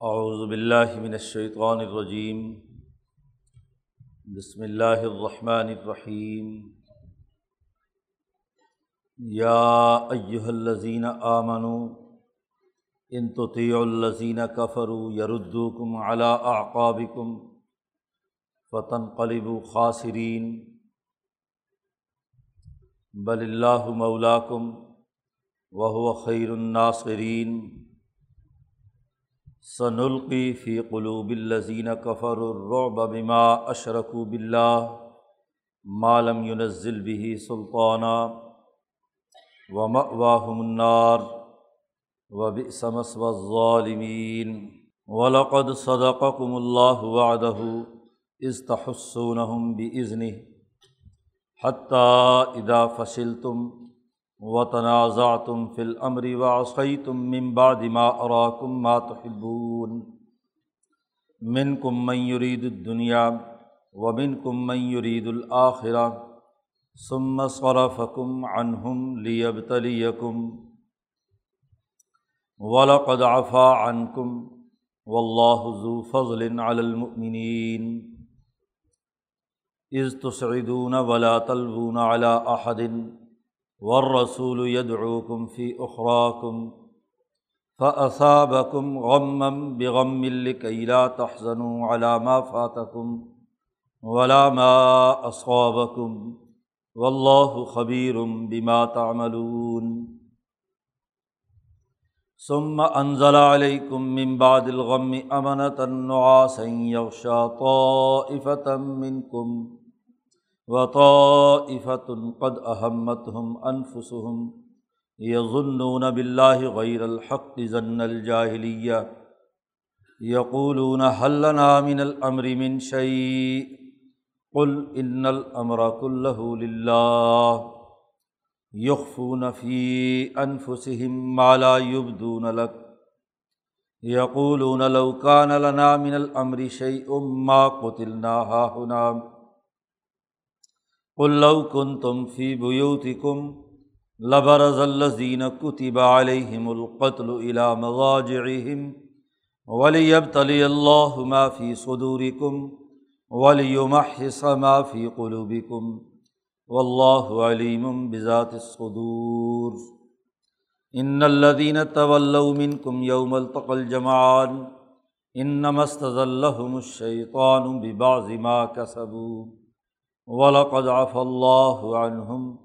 اعوذ باللہ من الشیطان الرجیم بسم اللہ الرحمن الرحیم یا ایہا الذین آمنوا ان تطیعوا الذین کفروا یردوکم علی اعقابکم فتنقلبوا خاسرین بل اللہ مولاکم وهو خیر الناصرین ثن القی فی قلوب الزین کفر الرعب بما اشرک بلّہ مالم ينزل به سلطانہ و مواہم النار و بسمس و ظالمین ولقد صدقكم اللہ وعدہ استحسونہم بزن حتیٰ ادا فصل تم و تنازع تم فل عمری واسعی تم ممبا دما اراکم ماتحبون من کم میورید الدنیا و من کم میورید الآخرہ ثم صرفکم عنہم لیبتلیکم ولقد عفا عنکم واللہ ذو فضل علی المؤمنین اذ تسعدون ولا تلوون على احد ورسول یدعوکم فی اخراکم فاصابکم غمم بغم لکی لا تحزنوا على ما فاتکم ولا ما اصابکم واللہ خبیر بما تعملون. ثم انزل علیکم من بعد الغم امنة نعاسا یغشا طائفة منکم وطائفۃ قد احمت ہم انفسم یظنون بلّہ غیر الحق ضن الجاہلیہ یقولون حلنا من الامر من شعی قل ان الامر كله للہ یخفون فی انفسهم ما لا يبدون لك. یقولون لو كان لنا من الامر شيء ما قتلنا هاهنا. قلو کن تم فی بیوتی کم لبرز الزین کتب علیہم القتل الا مغاجعہم ولی ابتلی اللہ ما فی صدورکم ولیمحص ما فی قلوبکم واللہ علیم بذات الصدور. ان الذین تولوا منکم یوم التقى الجمعان انما استزلهم الشیطان ببعض ما ولقد عف اللہ عنہم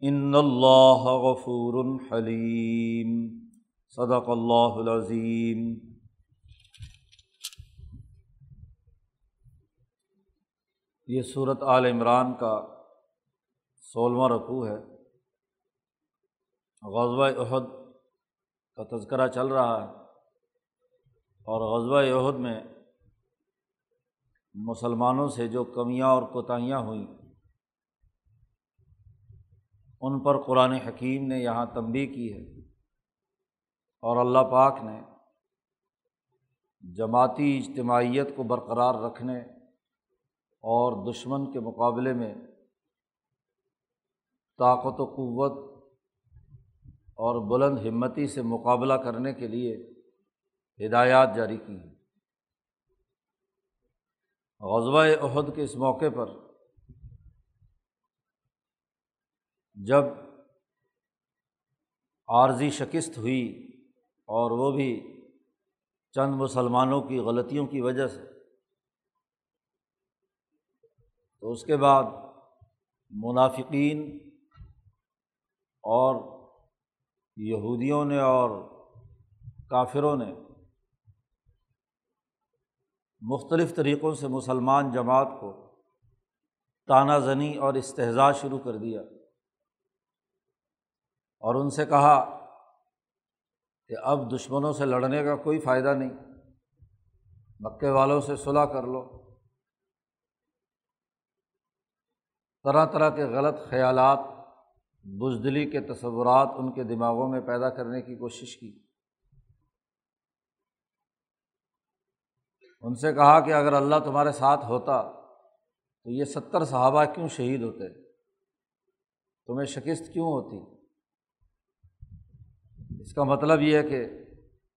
ان اللہ غفور حلیم صدق اللہ العظیم یہ صورت عال عمران کا سولواں رقوع ہے. غزوہ عہد کا تذکرہ چل رہا ہے اور غزوہ عہد میں مسلمانوں سے جو کمیاں اور کوتاہیاں ہوئیں، ان پر قرآن حکیم نے یہاں تنبی کی ہے۔ اور اللہ پاک نے جماعتی اجتماعیت کو برقرار رکھنے اور دشمن کے مقابلے میں طاقت و قوت اور بلند ہمتی سے مقابلہ کرنے کے لیے ہدایات جاری کی ہیں۔ غزوہ عہد کے اس موقع پر جب عارضی شکست ہوئی اور وہ بھی چند مسلمانوں کی غلطیوں کی وجہ سے، تو اس کے بعد منافقین اور یہودیوں نے اور کافروں نے مختلف طریقوں سے مسلمان جماعت کو تانہ زنی اور استحضاء شروع کر دیا اور ان سے کہا کہ اب دشمنوں سے لڑنے کا کوئی فائدہ نہیں، مکے والوں سے صلاح کر لو۔ طرح طرح کے غلط خیالات، بزدلی کے تصورات ان کے دماغوں میں پیدا کرنے کی کوشش کی۔ ان سے کہا کہ اگر اللہ تمہارے ساتھ ہوتا تو یہ ستر صحابہ کیوں شہید ہوتے؟ تمہیں شکست کیوں ہوتی؟ اس کا مطلب یہ ہے کہ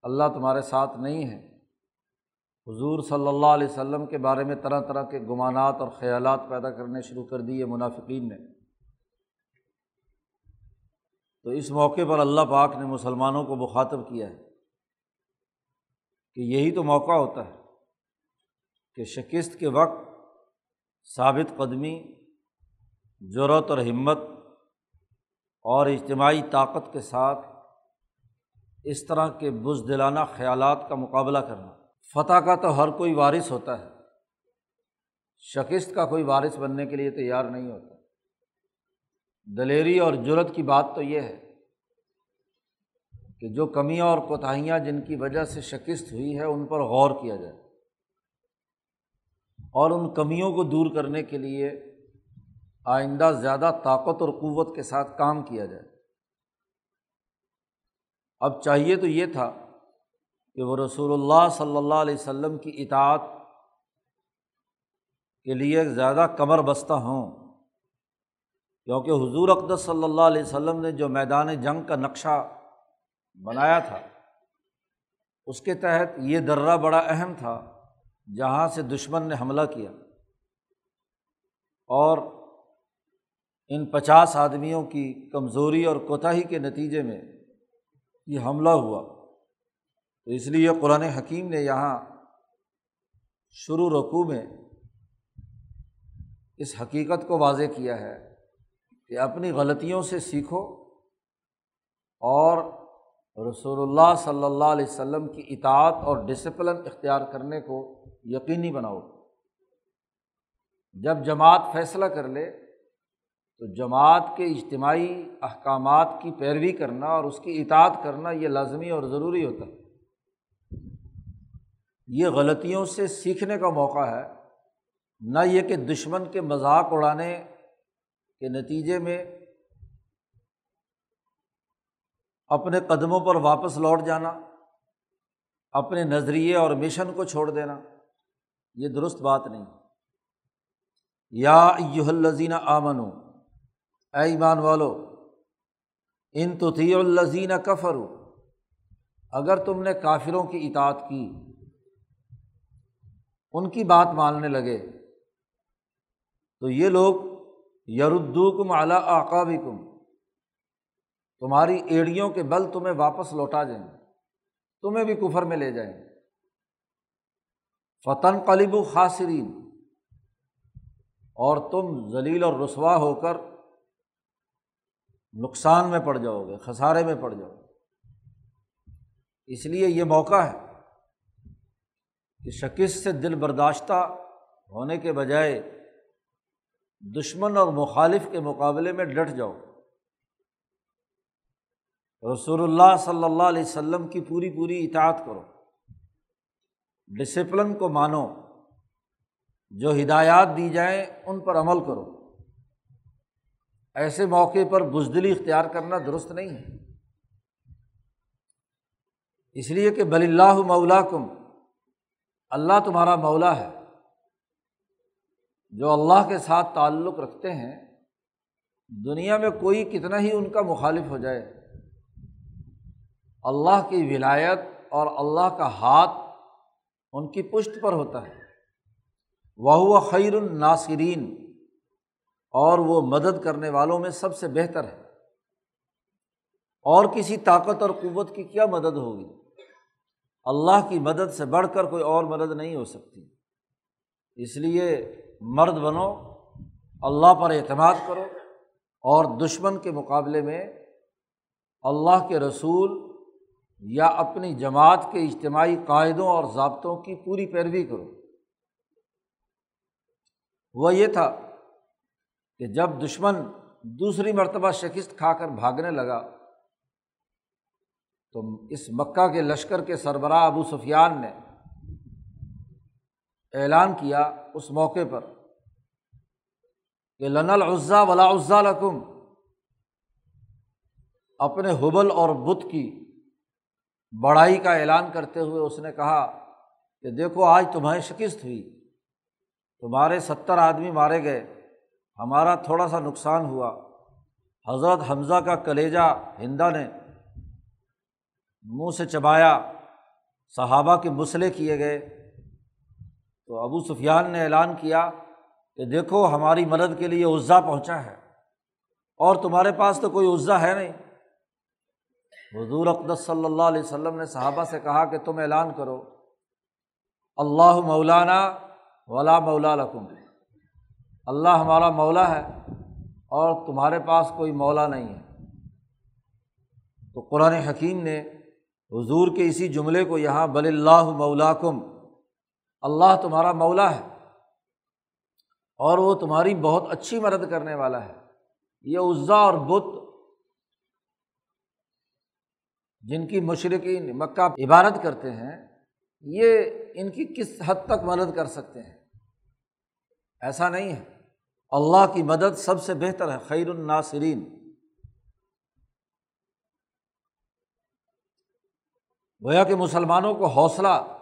اللہ تمہارے ساتھ نہیں ہے۔ حضور صلی اللہ علیہ وسلم کے بارے میں طرح طرح کے گمانات اور خیالات پیدا کرنے شروع کر دیے منافقین نے۔ تو اس موقع پر اللہ پاک نے مسلمانوں کو مخاطب کیا ہے کہ یہی تو موقع ہوتا ہے۔ کہ شکست کے وقت ثابت قدمی ضرورت اور ہمت اور اجتماعی طاقت کے ساتھ اس طرح کے بزدلانہ خیالات کا مقابلہ کرنا۔ فتح کا تو ہر کوئی وارث ہوتا ہے۔ شکست کا کوئی وارث بننے کے لیے تیار نہیں ہوتا۔ دلیری اور جرت کی بات تو یہ ہے کہ جو کمیاں اور کوتاہیاں جن کی وجہ سے شکست ہوئی ہے، ان پر غور کیا جائے۔ اور ان کمیوں کو دور کرنے کے لیے آئندہ زیادہ طاقت اور قوت کے ساتھ کام کیا جائے۔ اب چاہیے تو یہ تھا کہ وہ رسول اللہ صلی اللہ علیہ وسلم کی اطاعت کے لیے زیادہ کمر بستہ ہوں، کیونکہ حضور اقدس صلی اللہ علیہ وسلم نے جو میدان جنگ کا نقشہ بنایا تھا، اس کے تحت یہ درہ بڑا اہم تھا۔ جہاں سے دشمن نے حملہ کیا اور ان پچاس آدمیوں کی کمزوری اور کوتاہی کے نتیجے میں یہ حملہ ہوا، تو اس لیے قرآن حکیم نے یہاں شروع رقوع میں اس حقیقت کو واضح کیا ہے کہ اپنی غلطیوں سے سیکھو اور رسول اللہ صلی اللہ علیہ وسلم کی اطاعت اور ڈسپلن اختیار کرنے کو یقینی بناؤ۔ جب جماعت فیصلہ کر لے، تو جماعت کے اجتماعی احکامات کی پیروی کرنا اور اس کی اطاعت کرنا یہ لازمی اور ضروری ہوتا ہے۔ یہ غلطیوں سے سیکھنے کا موقع ہے، نہ یہ کہ دشمن کے مذاق اڑانے کے نتیجے میں اپنے قدموں پر واپس لوٹ جانا، اپنے نظریے اور مشن کو چھوڑ دینا۔ یہ درست بات نہیں۔ یا یو الزین آمن اے ایمان والو، ان تو الزین کفر ہو اگر تم نے کافروں کی اطاعت کی، ان کی بات ماننے لگے، تو یہ لوگ یردو کم اعلیٰ آقابی کم تمہاری ایڑیوں کے بل تمہیں واپس لوٹا جائیں تمہیں بھی کفر میں لے جائیں فتن قلیب و خاصرین اور تم ذلیل اور رسوا ہو کر نقصان میں پڑ جاؤ گے، خسارے میں پڑ جاؤ گے۔ اس لیے یہ موقع ہے کہ شکست سے دل برداشتہ ہونے کے بجائے دشمن اور مخالف کے مقابلے میں ڈٹ جاؤ۔ رسول اللہ صلی اللہ علیہ وسلم کی پوری پوری اطاعت کرو۔ ڈسپلن کو مانو۔ جو ہدایات دی جائیں، ان پر عمل کرو۔ ایسے موقع پر بزدلی اختیار کرنا درست نہیں ہے۔ اس لیے کہ بل اللہ مولا کم اللہ تمہارا مولا ہے۔ جو اللہ کے ساتھ تعلق رکھتے ہیں، دنیا میں کوئی کتنا ہی ان کا مخالف ہو جائے۔ اللہ کی ولایت اور اللہ کا ہاتھ ان کی پشت پر ہوتا ہے۔ وہ خیر الناصرین اور وہ مدد کرنے والوں میں سب سے بہتر ہے۔ اور کسی طاقت اور قوت کی کیا مدد ہوگی؟ اللہ کی مدد سے بڑھ کر کوئی اور مدد نہیں ہو سکتی۔ اس لیے مرد بنو، اللہ پر اعتماد کرو اور دشمن کے مقابلے میں اللہ کے رسول یا اپنی جماعت کے اجتماعی قاعدوں اور ضابطوں کی پوری پیروی کرو۔ وہ یہ تھا کہ جب دشمن دوسری مرتبہ شکست کھا کر بھاگنے لگا، تو اس مکہ کے لشکر کے سربراہ ابو سفیان نے اعلان کیا اس موقع پر کہ لن العزا ولا عزا لکم، اپنے حبل اور بت کی بڑائی کا اعلان کرتے ہوئے اس نے کہا کہ دیکھو آج تمہیں شکست ہوئی، تمہارے ستر آدمی مارے گئے، ہمارا تھوڑا سا نقصان ہوا۔ حضرت حمزہ کا کلیجہ ہندا نے منہ سے چبایا، صحابہ کے مسئلے کیے گئے۔ تو ابو سفیان نے اعلان کیا کہ دیکھو ہماری مدد کے لیے عزا پہنچا ہے، اور تمہارے پاس تو کوئی عزا ہے نہیں۔ حضور اقدس صلی اللہ علیہ وسلم نے صحابہ سے کہا کہ تم اعلان کرو، اللہ مولانا ولا مولا لکم۔ اللہ ہمارا مولا ہے اور تمہارے پاس کوئی مولا نہیں ہے۔ تو قرآن حکیم نے حضور کے اسی جملے کو یہاں بل اللہ مولا کم اللہ تمہارا مولا ہے اور وہ تمہاری بہت اچھی مدد کرنے والا ہے۔ یہ عزا اور بت جن کی مشرقین مکہ عبادت کرتے ہیں، یہ ان کی کس حد تک مدد کر سکتے ہیں؟ ایسا نہیں ہے۔ اللہ کی مدد سب سے بہتر ہے، خیر الناصرین۔ گویا کہ مسلمانوں کو حوصلہ،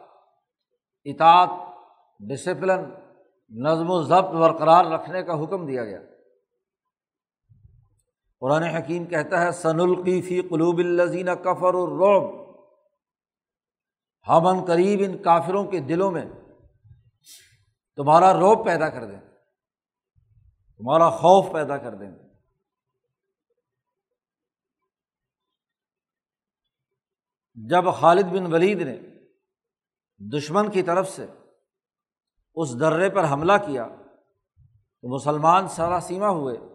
اطاعت، ڈسپلن، نظم و ضبط برقرار رکھنے کا حکم دیا گیا۔ قرآن حکیم کہتا ہے سن القیفی قلوب الزین کفر الروب ہم ان قریب ان کافروں کے دلوں میں تمہارا روب پیدا کر دیں۔ تمہارا خوف پیدا کر دیں۔ جب خالد بن ولید نے دشمن کی طرف سے اس درے پر حملہ کیا تو مسلمان سارا سیما ہوئے۔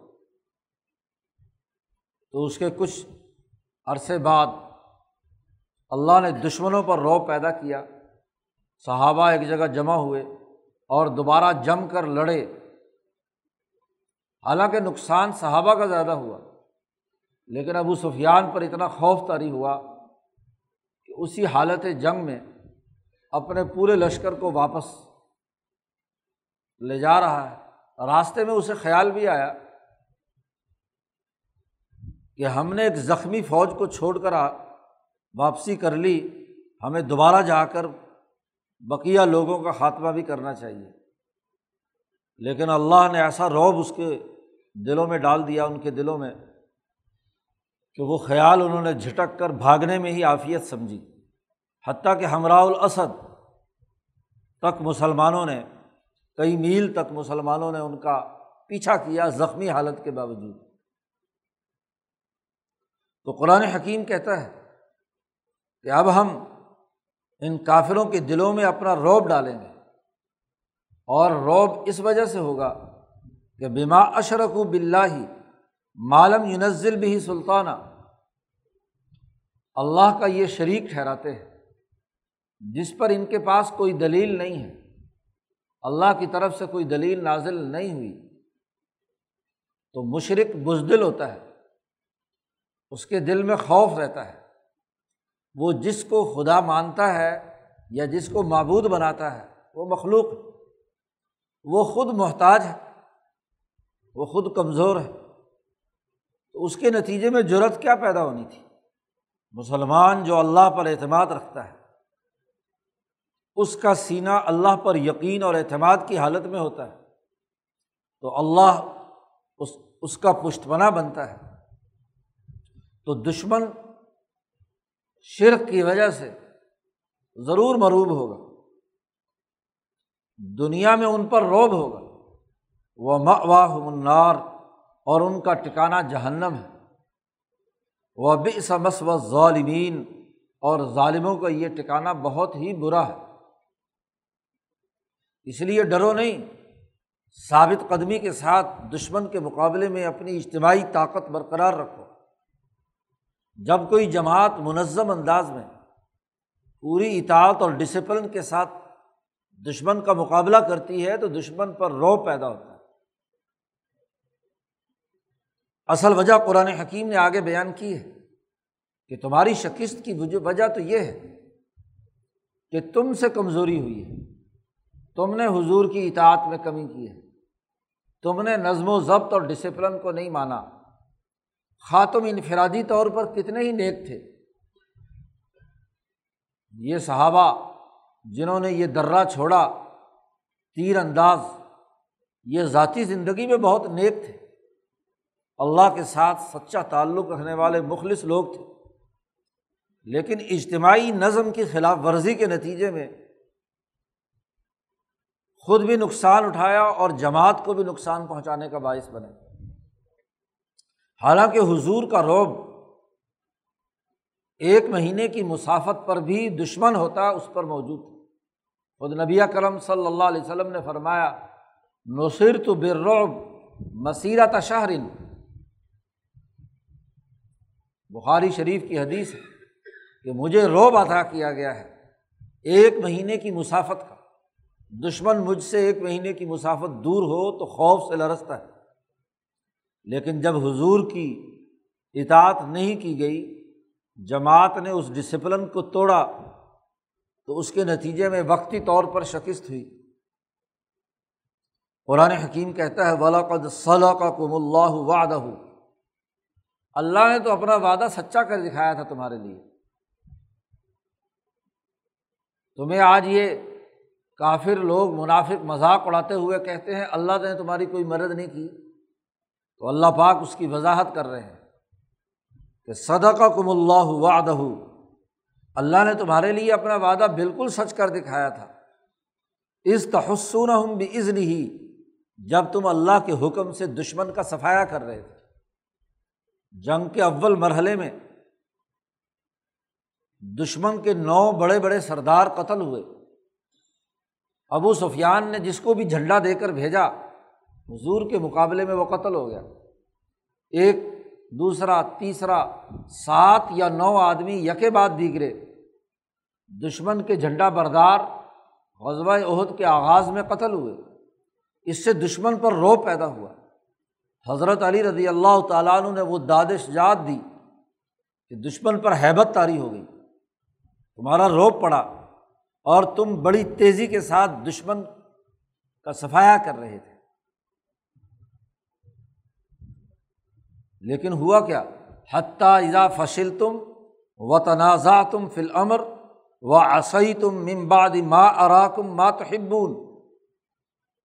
تو اس کے کچھ عرصے بعد اللہ نے دشمنوں پر رو پیدا کیا۔ صحابہ ایک جگہ جمع ہوئے اور دوبارہ جم کر لڑے۔ حالانکہ نقصان صحابہ کا زیادہ ہوا، لیکن ابو سفیان پر اتنا خوف طاری ہوا کہ اسی حالت جنگ میں اپنے پورے لشکر کو واپس لے جا رہا ہے۔ راستے میں اسے خیال بھی آیا کہ ہم نے ایک زخمی فوج کو چھوڑ کر واپسی کر لی، ہمیں دوبارہ جا کر بقیہ لوگوں کا خاتمہ بھی کرنا چاہیے۔ لیکن اللہ نے ایسا روب اس کے دلوں میں ڈال دیا، ان کے دلوں میں، کہ وہ خیال انہوں نے جھٹک کر بھاگنے میں ہی عافیت سمجھی۔ حتیٰ کہ ہمراہ الاسد تک مسلمانوں نے، کئی میل تک مسلمانوں نے ان کا پیچھا کیا زخمی حالت کے باوجود۔ تو قرآن حکیم کہتا ہے کہ اب ہم ان کافروں کے دلوں میں اپنا روب ڈالیں گے۔ اور روب اس وجہ سے ہوگا کہ بیما اشرک و بلّہ معلوم یونزل بھی سلطانہ اللہ کا یہ شریک ٹھہراتے ہیں، جس پر ان کے پاس کوئی دلیل نہیں ہے۔ اللہ کی طرف سے کوئی دلیل نازل نہیں ہوئی۔ تو مشرق بزدل ہوتا ہے۔ اس کے دل میں خوف رہتا ہے۔ وہ جس کو خدا مانتا ہے یا جس کو معبود بناتا ہے، وہ مخلوق وہ خود محتاج ہے، وہ خود کمزور ہے۔ تو اس کے نتیجے میں ضرورت کیا پیدا ہونی تھی؟ مسلمان جو اللہ پر اعتماد رکھتا ہے، اس کا سینہ اللہ پر یقین اور اعتماد کی حالت میں ہوتا ہے۔ تو اللہ اس اس کا پشت پناہ بنتا ہے۔ تو دشمن شرک کی وجہ سے ضرور مروب ہوگا۔ دنیا میں ان پر روب ہوگا۔ وہ مواہ منار اور ان کا ٹکانا جہنم ہے۔ وہ بے سمس و ظالمین اور ظالموں کا یہ ٹکانا بہت ہی برا ہے۔ اس لیے ڈرو نہیں۔ ثابت قدمی کے ساتھ دشمن کے مقابلے میں اپنی اجتماعی طاقت برقرار رکھو۔ جب کوئی جماعت منظم انداز میں پوری اطاعت اور ڈسپلن کے ساتھ دشمن کا مقابلہ کرتی ہے، تو دشمن پر رو پیدا ہوتا ہے۔ اصل وجہ قرآن حکیم نے آگے بیان کی ہے کہ تمہاری شکست کی وجہ تو یہ ہے کہ تم سے کمزوری ہوئی ہے۔ تم نے حضور کی اطاعت میں کمی کی ہے۔ تم نے نظم و ضبط اور ڈسپلن کو نہیں مانا۔ خاتم انفرادی طور پر کتنے ہی نیک تھے۔ یہ صحابہ جنہوں نے یہ درہ چھوڑا، تیر انداز، یہ ذاتی زندگی میں بہت نیک تھے۔ اللہ کے ساتھ سچا تعلق رکھنے والے مخلص لوگ تھے۔ لیکن اجتماعی نظم کی خلاف ورزی کے نتیجے میں خود بھی نقصان اٹھایا اور جماعت کو بھی نقصان پہنچانے کا باعث بنے۔ حالانکہ حضور کا روب ایک مہینے کی مسافت پر بھی دشمن ہوتا اس پر موجود خود نبی کرم صلی اللہ علیہ وسلم نے فرمایا نصر تو برعب مسیرت شہرن بخاری شریف کی حدیث ہے کہ مجھے روب ادا کیا گیا ہے ایک مہینے کی مسافت کا۔ دشمن مجھ سے ایک مہینے کی مسافت دور ہو تو خوف سے لرستا ہے۔ لیکن جب حضور کی اطاعت نہیں کی گئی، جماعت نے اس ڈسپلن کو توڑا، تو اس کے نتیجے میں وقتی طور پر شکست ہوئی۔ قرآن حکیم کہتا ہے ولاقد صلاح کا کم اللہ وعدہ۔ اللہ نے تو اپنا وعدہ سچا کر دکھایا تھا تمہارے لیے۔ تمہیں آج یہ کافر لوگ، منافق مذاق اڑاتے ہوئے کہتے ہیں، اللہ نے تمہاری کوئی مدد نہیں کی۔ تو اللہ پاک اس کی وضاحت کر رہے ہیں کہ صدقہ کم اللہ وعدہ، اللہ نے تمہارے لیے اپنا وعدہ بالکل سچ کر دکھایا تھا۔ اس تحسن ہم بھی عزن ہی جب تم اللہ کے حکم سے دشمن کا صفایا کر رہے تھے۔ جنگ کے اول مرحلے میں دشمن کے نو بڑے بڑے سردار قتل ہوئے۔ ابو سفیان نے جس کو بھی جھنڈا دے کر بھیجا حضور کے مقابلے میں وہ قتل ہو گیا۔ ایک، دوسرا، تیسرا، سات یا نو آدمی یکے بعد دیگرے دشمن کے جھنڈا بردار غزبۂ عہد کے آغاز میں قتل ہوئے۔ اس سے دشمن پر رو پیدا ہوا۔ حضرت علی رضی اللہ تعالیٰ عنہ نے وہ دادش جات دی کہ دشمن پر حیبت تاری ہو گئی۔ تمہارا روپ پڑا اور تم بڑی تیزی کے ساتھ دشمن کا صفایا کر رہے تھے۔ لیکن ہوا کیا؟ حتیٰ اذا فصل تم و تنازع تم فل امر و عصی تم ممباد ما اراکم ما تحبون۔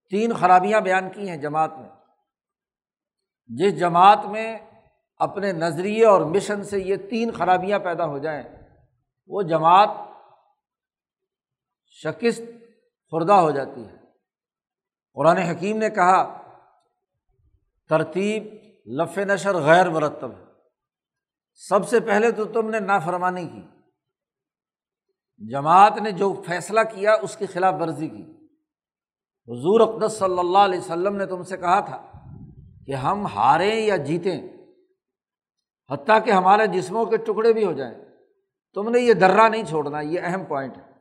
تین خرابیاں بیان کی ہیں جماعت میں۔ جس جماعت میں اپنے نظریے اور مشن سے یہ تین خرابیاں پیدا ہو جائیں، وہ جماعت شکست خوردہ ہو جاتی ہے۔ قرآن حکیم نے کہا، ترتیب لف نشر غیر مرتب ہے۔ سب سے پہلے تو تم نے نافرمانی کی۔ جماعت نے جو فیصلہ کیا، اس کی خلاف ورزی کی۔ حضور اقدس صلی اللہ علیہ وسلم نے تم سے کہا تھا کہ ہم ہاریں یا جیتیں، حتیٰ کہ ہمارے جسموں کے ٹکڑے بھی ہو جائیں۔ تم نے یہ درا نہیں چھوڑنا، یہ اہم پوائنٹ ہے۔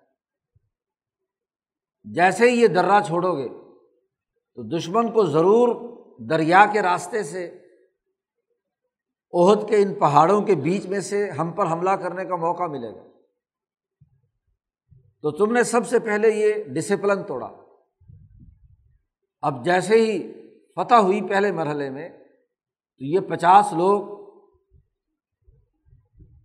جیسے ہی یہ درا چھوڑو گے، تو دشمن کو ضرور دریا کے راستے سے عہد کے ان پہاڑوں کے بیچ میں سے ہم پر حملہ کرنے کا موقع ملے گا۔ تو تم نے سب سے پہلے یہ ڈسپلن توڑا۔ اب جیسے ہی فتح ہوئی پہلے مرحلے میں، تو یہ پچاس لوگ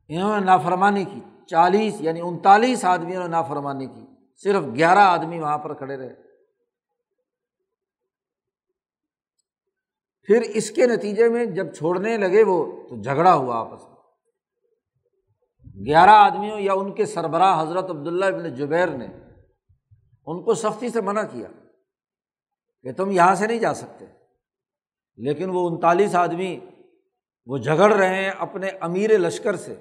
انہوں نے نافرمانی کی۔ چالیس یعنی انتالیس آدمیوں نے نافرمانی کی۔ صرف گیارہ آدمی وہاں پر کھڑے رہے۔ پھر اس کے نتیجے میں جب چھوڑنے لگے وہ تو جھگڑا ہوا آپس میں۔ گیارہ آدمیوں یا ان کے سربراہ حضرت عبداللہ ابن جبیر نے ان کو سختی سے منع کیا کہ تم یہاں سے نہیں جا سکتے۔ لیکن وہ انتالیس آدمی وہ جھگڑ رہے ہیں اپنے امیر لشکر سے،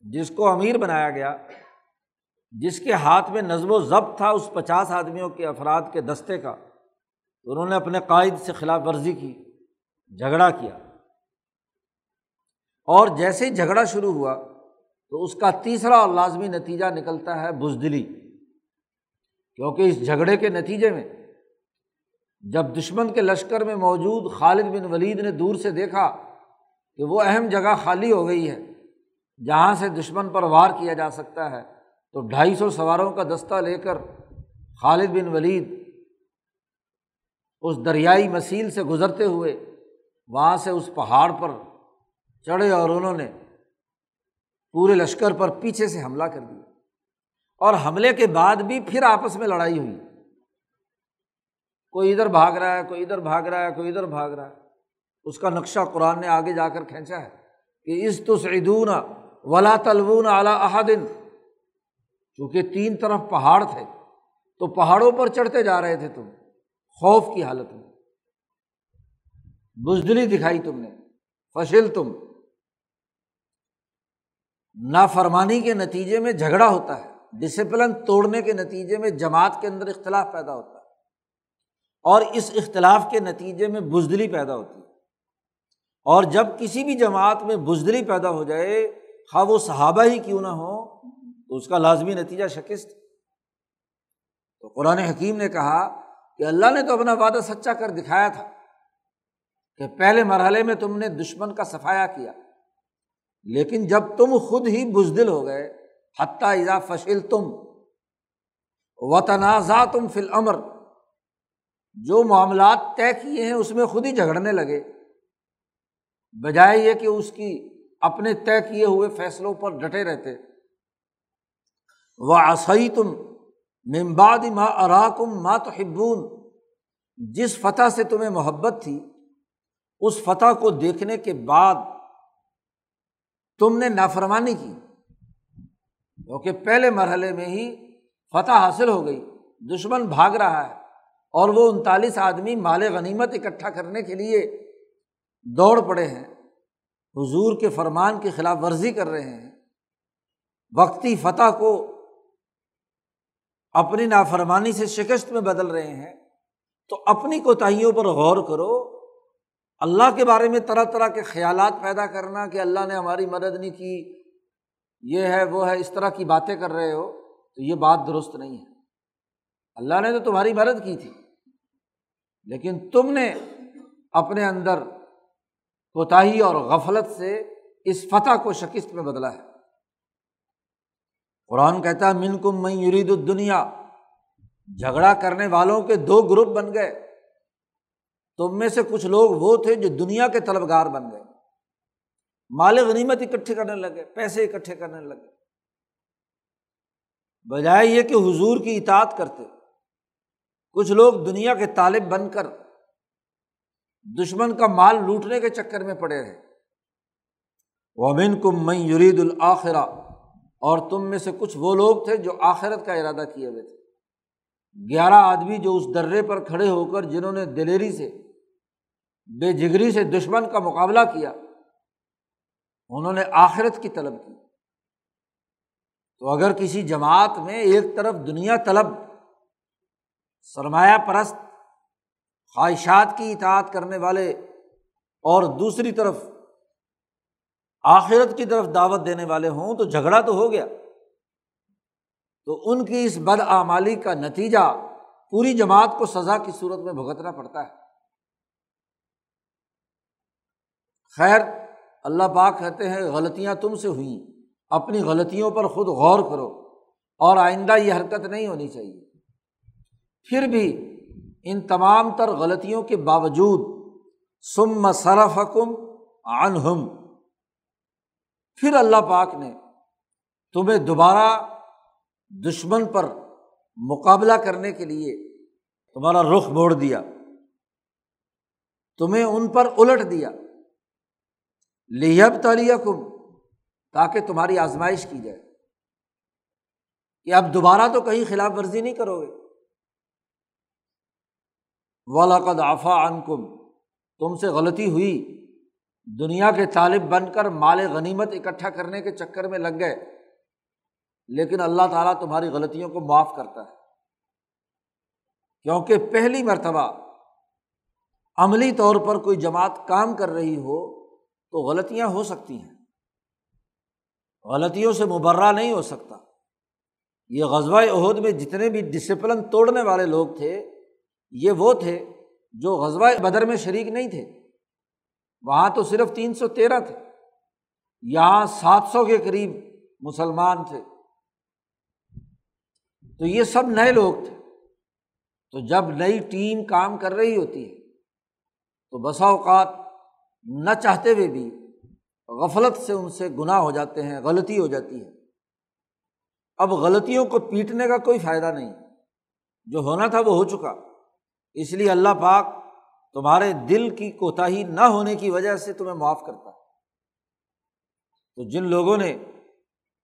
جس کو امیر بنایا گیا، جس کے ہاتھ میں نظم و ضبط تھا اس پچاس آدمیوں کے افراد کے دستے کا۔ تو انہوں نے اپنے قائد سے خلاف ورزی کی، جھگڑا کیا۔ اور جیسے ہی جھگڑا شروع ہوا تو اس کا تیسرا اور لازمی نتیجہ نکلتا ہے بزدلی۔ کیونکہ اس جھگڑے کے نتیجے میں جب دشمن کے لشکر میں موجود خالد بن ولید نے دور سے دیکھا کہ وہ اہم جگہ خالی ہو گئی ہے، جہاں سے دشمن پر وار کیا جا سکتا ہے، تو ڈھائی سو سواروں کا دستہ لے کر خالد بن ولید اس دریائی مسیل سے گزرتے ہوئے وہاں سے اس پہاڑ پر چڑھے اور انہوں نے پورے لشکر پر پیچھے سے حملہ کر دیا اور حملے کے بعد بھی پھر آپس میں لڑائی ہوئی۔ کوئی ادھر بھاگ رہا ہے، کوئی ادھر بھاگ رہا ہے، کوئی ادھر بھاگ رہا ہے۔ اس کا نقشہ قرآن نے آگے جا کر کھینچا ہے کہ اس تو سعیدون ولا تلون اعلیٰ احدن چونکہ تین طرف پہاڑ تھے، تو پہاڑوں پر چڑھتے جا رہے تھے تم۔ خوف کی حالت میں۔ بزدلی دکھائی تم نے فصل تم۔ نافرمانی کے نتیجے میں جھگڑا ہوتا ہے ڈسپلن توڑنے کے نتیجے میں جماعت کے اندر اختلاف پیدا ہوتا ہے۔ اور اس اختلاف کے نتیجے میں بزدلی پیدا ہوتی ہے۔ اور جب کسی بھی جماعت میں بزدلی پیدا ہو جائے، خواہ وہ صحابہ ہی کیوں نہ ہو تو اس کا لازمی نتیجہ شکست۔ تو قرآن حکیم نے کہا کہ اللہ نے تو اپنا وعدہ سچا کر دکھایا تھا کہ پہلے مرحلے میں تم نے دشمن کا صفایا کیا، لیکن جب تم خود ہی بزدل ہو گئے، حتیٰ ایزا فصل تم و تنازع تم فل امر جو معاملات طے کیے ہیں اس میں خود ہی جھگڑنے لگے۔ بجائے یہ کہ اس کی اپنے طے کیے ہوئے فیصلوں پر ڈٹے رہتے۔ وہ آسائی تم ممباد ماں اراکم ماں تو ہبون جس فتح سے تمہیں محبت تھی، اس فتح کو دیکھنے کے بعد تم نے نافرمانی کی، کیونکہ پہلے مرحلے میں ہی فتح حاصل ہو گئی، دشمن بھاگ رہا ہے، اور وہ انتالیس آدمی مال غنیمت اکٹھا کرنے کے لیے دوڑ پڑے ہیں، حضور کے فرمان کی خلاف ورزی کر رہے ہیں۔ وقتی فتح کو اپنی نافرمانی سے شکست میں بدل رہے ہیں، تو اپنی کوتاہیوں پر غور کرو۔ اللہ کے بارے میں طرح طرح کے خیالات پیدا کرنا کہ اللہ نے ہماری مدد نہیں کی، یہ ہے، وہ ہے، اس طرح کی باتیں کر رہے ہو، تو یہ بات درست نہیں ہے۔ اللہ نے تو تمہاری مدد کی تھی، لیکن تم نے اپنے اندر کوتاہی اور غفلت سے اس فتح کو شکست میں بدلا ہے۔ قرآن کہتا ہے من کم میں یرید الدنیا۔ جھگڑا کرنے والوں کے دو گروپ بن گئے۔ تم میں سے کچھ لوگ وہ تھے جو دنیا کے طلبگار بن گئے۔ مال غنیمت اکٹھے کرنے لگے، پیسے اکٹھے کرنے لگے۔ بجائے یہ کہ حضور کی اطاعت کرتے۔ کچھ لوگ دنیا کے طالب بن کر دشمن کا مال لوٹنے کے چکر میں پڑے رہے۔ ومن کم میں یرید الآخرہ اور تم میں سے کچھ وہ لوگ تھے جو آخرت کا ارادہ کیے ہوئے تھے۔ گیارہ آدمی جو اس درے پر کھڑے ہو کر جنہوں نے دلیری سے، بے جگری سے دشمن کا مقابلہ کیا، انہوں نے آخرت کی طلب کی۔ تو اگر کسی جماعت میں ایک طرف دنیا طلب، سرمایہ پرست، خواہشات کی اطاعت کرنے والے اور دوسری طرف آخرت کی طرف دعوت دینے والے ہوں تو جھگڑا تو ہو گیا۔ تو ان کی اس بد آمالی کا نتیجہ پوری جماعت کو سزا کی صورت میں بھگتنا پڑتا ہے۔ خیر، اللہ پاک کہتے ہیں، غلطیاں تم سے ہوئیں، اپنی غلطیوں پر خود غور کرو، اور آئندہ یہ حرکت نہیں ہونی چاہیے۔ پھر بھی ان تمام تر غلطیوں کے باوجود سم صرف حکم عنہم۔ پھر اللہ پاک نے تمہیں دوبارہ دشمن پر مقابلہ کرنے کے لیے تمہارا رخ موڑ دیا، تمہیں ان پر الٹ دیا۔ لیب تالیہ کم تاکہ تمہاری آزمائش کی جائے۔ کہ اب دوبارہ تو کہیں خلاف ورزی نہیں کرو گے۔ والا آفا ان کم تم سے غلطی ہوئی۔ دنیا کے طالب بن کر مال غنیمت اکٹھا کرنے کے چکر میں لگ گئے۔ لیکن اللہ تعالیٰ تمہاری غلطیوں کو معاف کرتا ہے۔ کیونکہ پہلی مرتبہ عملی طور پر کوئی جماعت کام کر رہی ہو تو غلطیاں ہو سکتی ہیں۔ غلطیوں سے مبرہ نہیں ہو سکتا۔ یہ غزوہ عہد میں جتنے بھی ڈسپلن توڑنے والے لوگ تھے، یہ وہ تھے جو غزوہ بدر میں شریک نہیں تھے۔ وہاں تو صرف تین سو تیرہ تھے یہاں سات سو کے قریب مسلمان تھے۔ تو یہ سب نئے لوگ تھے۔ تو جب نئی ٹیم کام کر رہی ہوتی ہے، تو بسا اوقات نہ چاہتے ہوئے بھی غفلت سے ان سے گناہ ہو جاتے ہیں، غلطی ہو جاتی ہے۔ اب غلطیوں کو پیٹنے کا کوئی فائدہ نہیں، جو ہونا تھا وہ ہو چکا۔ اس لیے اللہ پاک تمہارے دل کی کوتاہی نہ ہونے کی وجہ سے تمہیں معاف کرتا تو جن لوگوں نے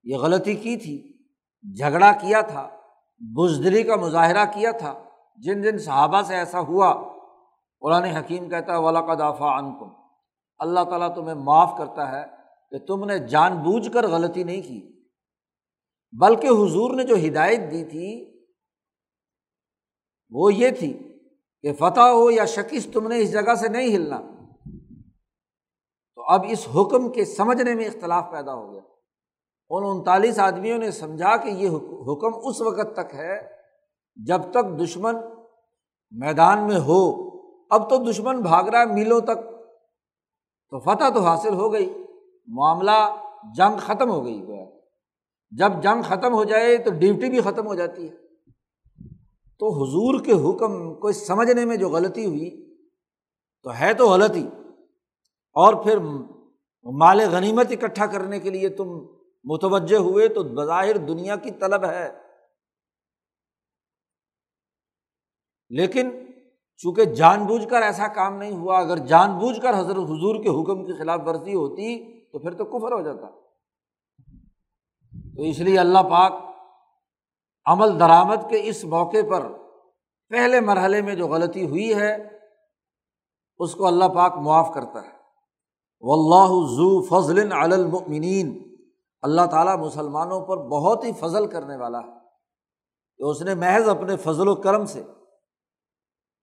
یہ غلطی کی تھی، جھگڑا کیا تھا، بزدلی کا مظاہرہ کیا تھا، جن جن صحابہ سے ایسا ہوا، قرآن حکیم کہتا ہے ولا کا ان کم اللہ تعالیٰ تمہیں معاف کرتا ہے کہ تم نے جان بوجھ کر غلطی نہیں کی۔ بلکہ حضور نے جو ہدایت دی تھی، وہ یہ تھی کہ فتح ہو یا شکست تم نے اس جگہ سے نہیں ہلنا۔ تو اب اس حکم کے سمجھنے میں اختلاف پیدا ہو گیا۔ ان انتالیس آدمیوں نے سمجھا کہ یہ حکم اس وقت تک ہے جب تک دشمن میدان میں ہو۔ اب تو دشمن بھاگ رہا ہے میلوں تک۔ تو فتح تو حاصل ہو گئی۔ معاملہ جنگ ختم ہو گئی۔ گیا جب جنگ ختم ہو جائے تو ڈیوٹی بھی ختم ہو جاتی ہے۔ تو حضور کے حکم کو سمجھنے میں جو غلطی ہوئی، تو ہے تو غلطی۔ اور پھر مال غنیمت اکٹھا کرنے کے لیے تم متوجہ ہوئے تو بظاہر دنیا کی طلب ہے۔ لیکن چونکہ جان بوجھ کر ایسا کام نہیں ہوا، اگر جان بوجھ کر حضرت حضور کے حکم کی خلاف ورزی ہوتی تو پھر تو کفر ہو جاتا۔ تو اس لیے اللہ پاک عمل درآمد کے اس موقع پر پہلے مرحلے میں جو غلطی ہوئی ہے، اس کو اللہ پاک معاف کرتا ہے۔ و اللہ ضو فضل المؤمنین اللہ تعالیٰ مسلمانوں پر بہت ہی فضل کرنے والا ہے۔ کہ اس نے محض اپنے فضل و کرم سے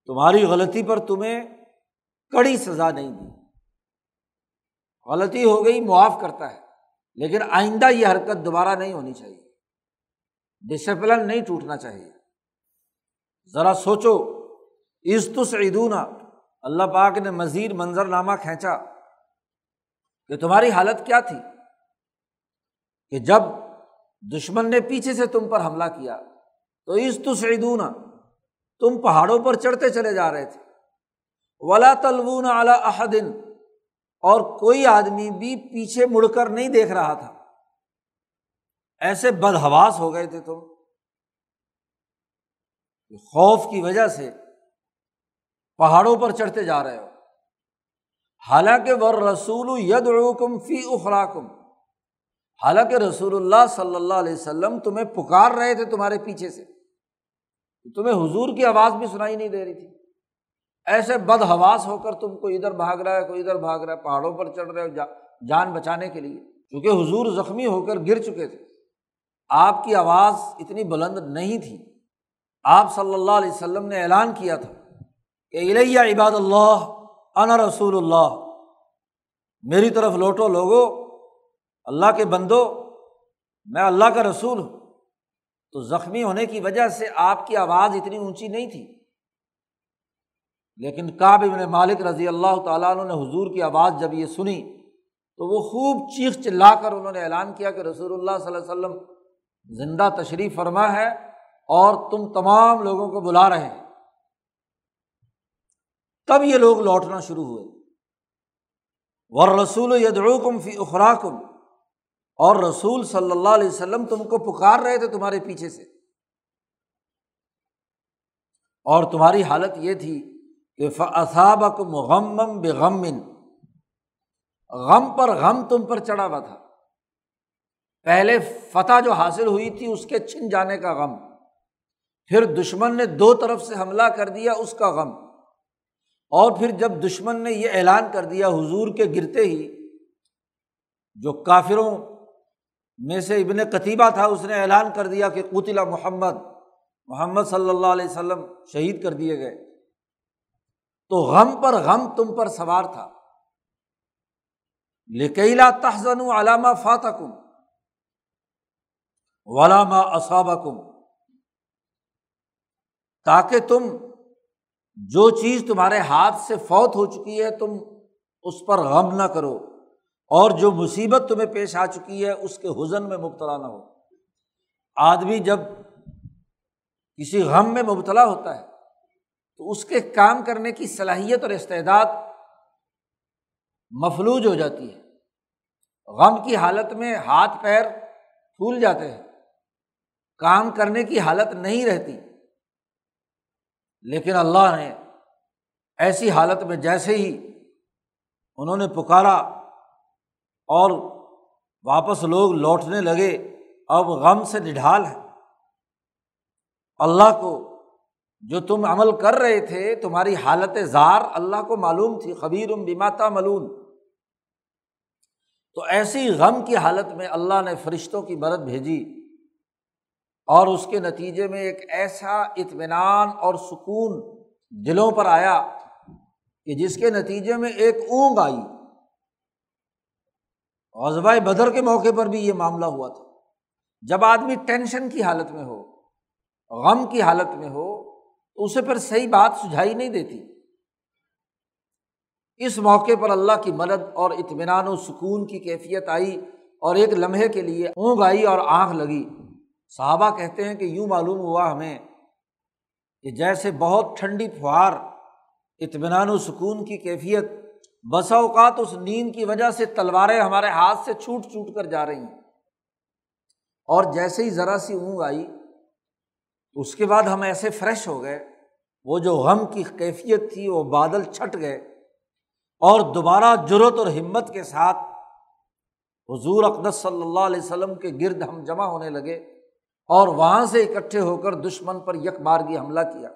تمہاری غلطی پر تمہیں کڑی سزا نہیں دی۔ غلطی ہو گئی، معاف کرتا ہے۔ لیکن آئندہ یہ حرکت دوبارہ نہیں ہونی چاہیے۔ ڈسپلن نہیں ٹوٹنا چاہیے۔ ذرا سوچو عز تو سعیدون اللہ پاک نے مزید منظر نامہ کھینچا کہ تمہاری حالت کیا تھی؟ کہ جب دشمن نے پیچھے سے تم پر حملہ کیا، تو عز تو سعیدون تم پہاڑوں پر چڑھتے چلے جا رہے تھے۔ ولا تلون اعلیٰ احدن اور کوئی آدمی بھی پیچھے مڑ کر نہیں دیکھ رہا تھا۔ ایسے بدہواس ہو گئے تھے تم خوف کی وجہ سے پہاڑوں پر چڑھتے جا رہے ہو۔ حالانکہ ور رسول ید فی اخراکم۔ حالانکہ رسول اللہ صلی اللہ علیہ وسلم تمہیں پکار رہے تھے تمہارے پیچھے سے۔ تمہیں حضور کی آواز بھی سنائی نہیں دے رہی تھی۔ ایسے بد حواس ہو کر تم کو ادھر بھاگ رہا ہے، کوئی ادھر بھاگ رہا ہے، پہاڑوں پر چڑھ رہے ہو جان بچانے کے لیے۔ کیونکہ حضور زخمی ہو کر گر چکے تھے۔ آپ کی آواز اتنی بلند نہیں تھی۔ آپ صلی اللہ علیہ وسلم نے اعلان کیا تھا کہ الیہ عباد اللہ، انا رسول اللہ۔ میری طرف لوٹو لوگو، اللہ کے بندو، میں اللہ کا رسول ہوں۔ تو زخمی ہونے کی وجہ سے آپ کی آواز اتنی اونچی نہیں تھی۔ لیکن کاب ابن مالک رضی اللہ تعالیٰ عنہ نے حضور کی آواز جب یہ سنی تو وہ خوب چیخ چلا کر انہوں نے اعلان کیا کہ رسول اللہ صلی اللہ علیہ وسلم زندہ تشریف فرما ہے اور تم تمام لوگوں کو بلا رہے ہیں۔ تب یہ لوگ لوٹنا شروع ہوئے۔ ور رسول یدعوکم فی اخراکم اور رسول صلی اللہ علیہ وسلم تم کو پکار رہے تھے تمہارے پیچھے سے۔ اور تمہاری حالت یہ تھی کہ فصابکم غم بے غم غم پر غم تم پر چڑھا ہوا تھا۔ پہلے فتح جو حاصل ہوئی تھی، اس کے چھن جانے کا غم۔ پھر دشمن نے دو طرف سے حملہ کر دیا، اس کا غم۔ اور پھر جب دشمن نے یہ اعلان کر دیا حضور کے گرتے ہی، جو کافروں میں سے ابن قطیبہ تھا، اس نے اعلان کر دیا کہ قطلا محمد محمد صلی اللہ علیہ وسلم شہید کر دیے گئے۔ تو غم پر غم تم پر سوار تھا۔ لکیلا تحزن علامہ فاتح کم علامہ اصابہ کم تاکہ تم جو چیز تمہارے ہاتھ سے فوت ہو چکی ہے، تم اس پر غم نہ کرو۔ اور جو مصیبت تمہیں پیش آ چکی ہے، اس کے حزن میں مبتلا نہ ہو۔ آدمی جب کسی غم میں مبتلا ہوتا ہے، تو اس کے کام کرنے کی صلاحیت اور استعداد مفلوج ہو جاتی ہے۔ غم کی حالت میں ہاتھ پیر پھول جاتے ہیں۔ کام کرنے کی حالت نہیں رہتی۔ لیکن اللہ نے ایسی حالت میں جیسے ہی انہوں نے پکارا اور واپس لوگ لوٹنے لگے، اب غم سے نڈھال ہے۔ اللہ کو جو تم عمل کر رہے تھے، تمہاری حالت زار اللہ کو معلوم تھی، خبیر بیماتا ملون تو ایسی غم کی حالت میں اللہ نے فرشتوں کی برت بھیجی۔ اور اس کے نتیجے میں ایک ایسا اطمینان اور سکون دلوں پر آیا کہ جس کے نتیجے میں ایک اونگ آئی۔ غزبۂ بدر کے موقع پر بھی یہ معاملہ ہوا تھا۔ جب آدمی ٹینشن کی حالت میں ہو، غم کی حالت میں ہو، تو اسے پھر صحیح بات سجھائی نہیں دیتی۔ اس موقع پر اللہ کی مدد اور اطمینان و سکون کی کیفیت آئی اور ایک لمحے کے لیے اونگ آئی اور آنکھ لگی۔ صحابہ کہتے ہیں کہ یوں معلوم ہوا ہمیں کہ جیسے بہت ٹھنڈی پھوار اطمینان و سکون کی کیفیت، بسا اوقات اس نیند کی وجہ سے تلواریں ہمارے ہاتھ سے چھوٹ چھوٹ کر جا رہی ہیں۔ اور جیسے ہی ذرا سی اونگ آئی تو اس کے بعد ہم ایسے فریش ہو گئے، وہ جو غم کی کیفیت تھی، وہ بادل چھٹ گئے۔ اور دوبارہ جرت اور ہمت کے ساتھ حضور اقدس صلی اللہ علیہ وسلم کے گرد ہم جمع ہونے لگے۔ اور وہاں سے اکٹھے ہو کر دشمن پر یک بارگی حملہ کیا۔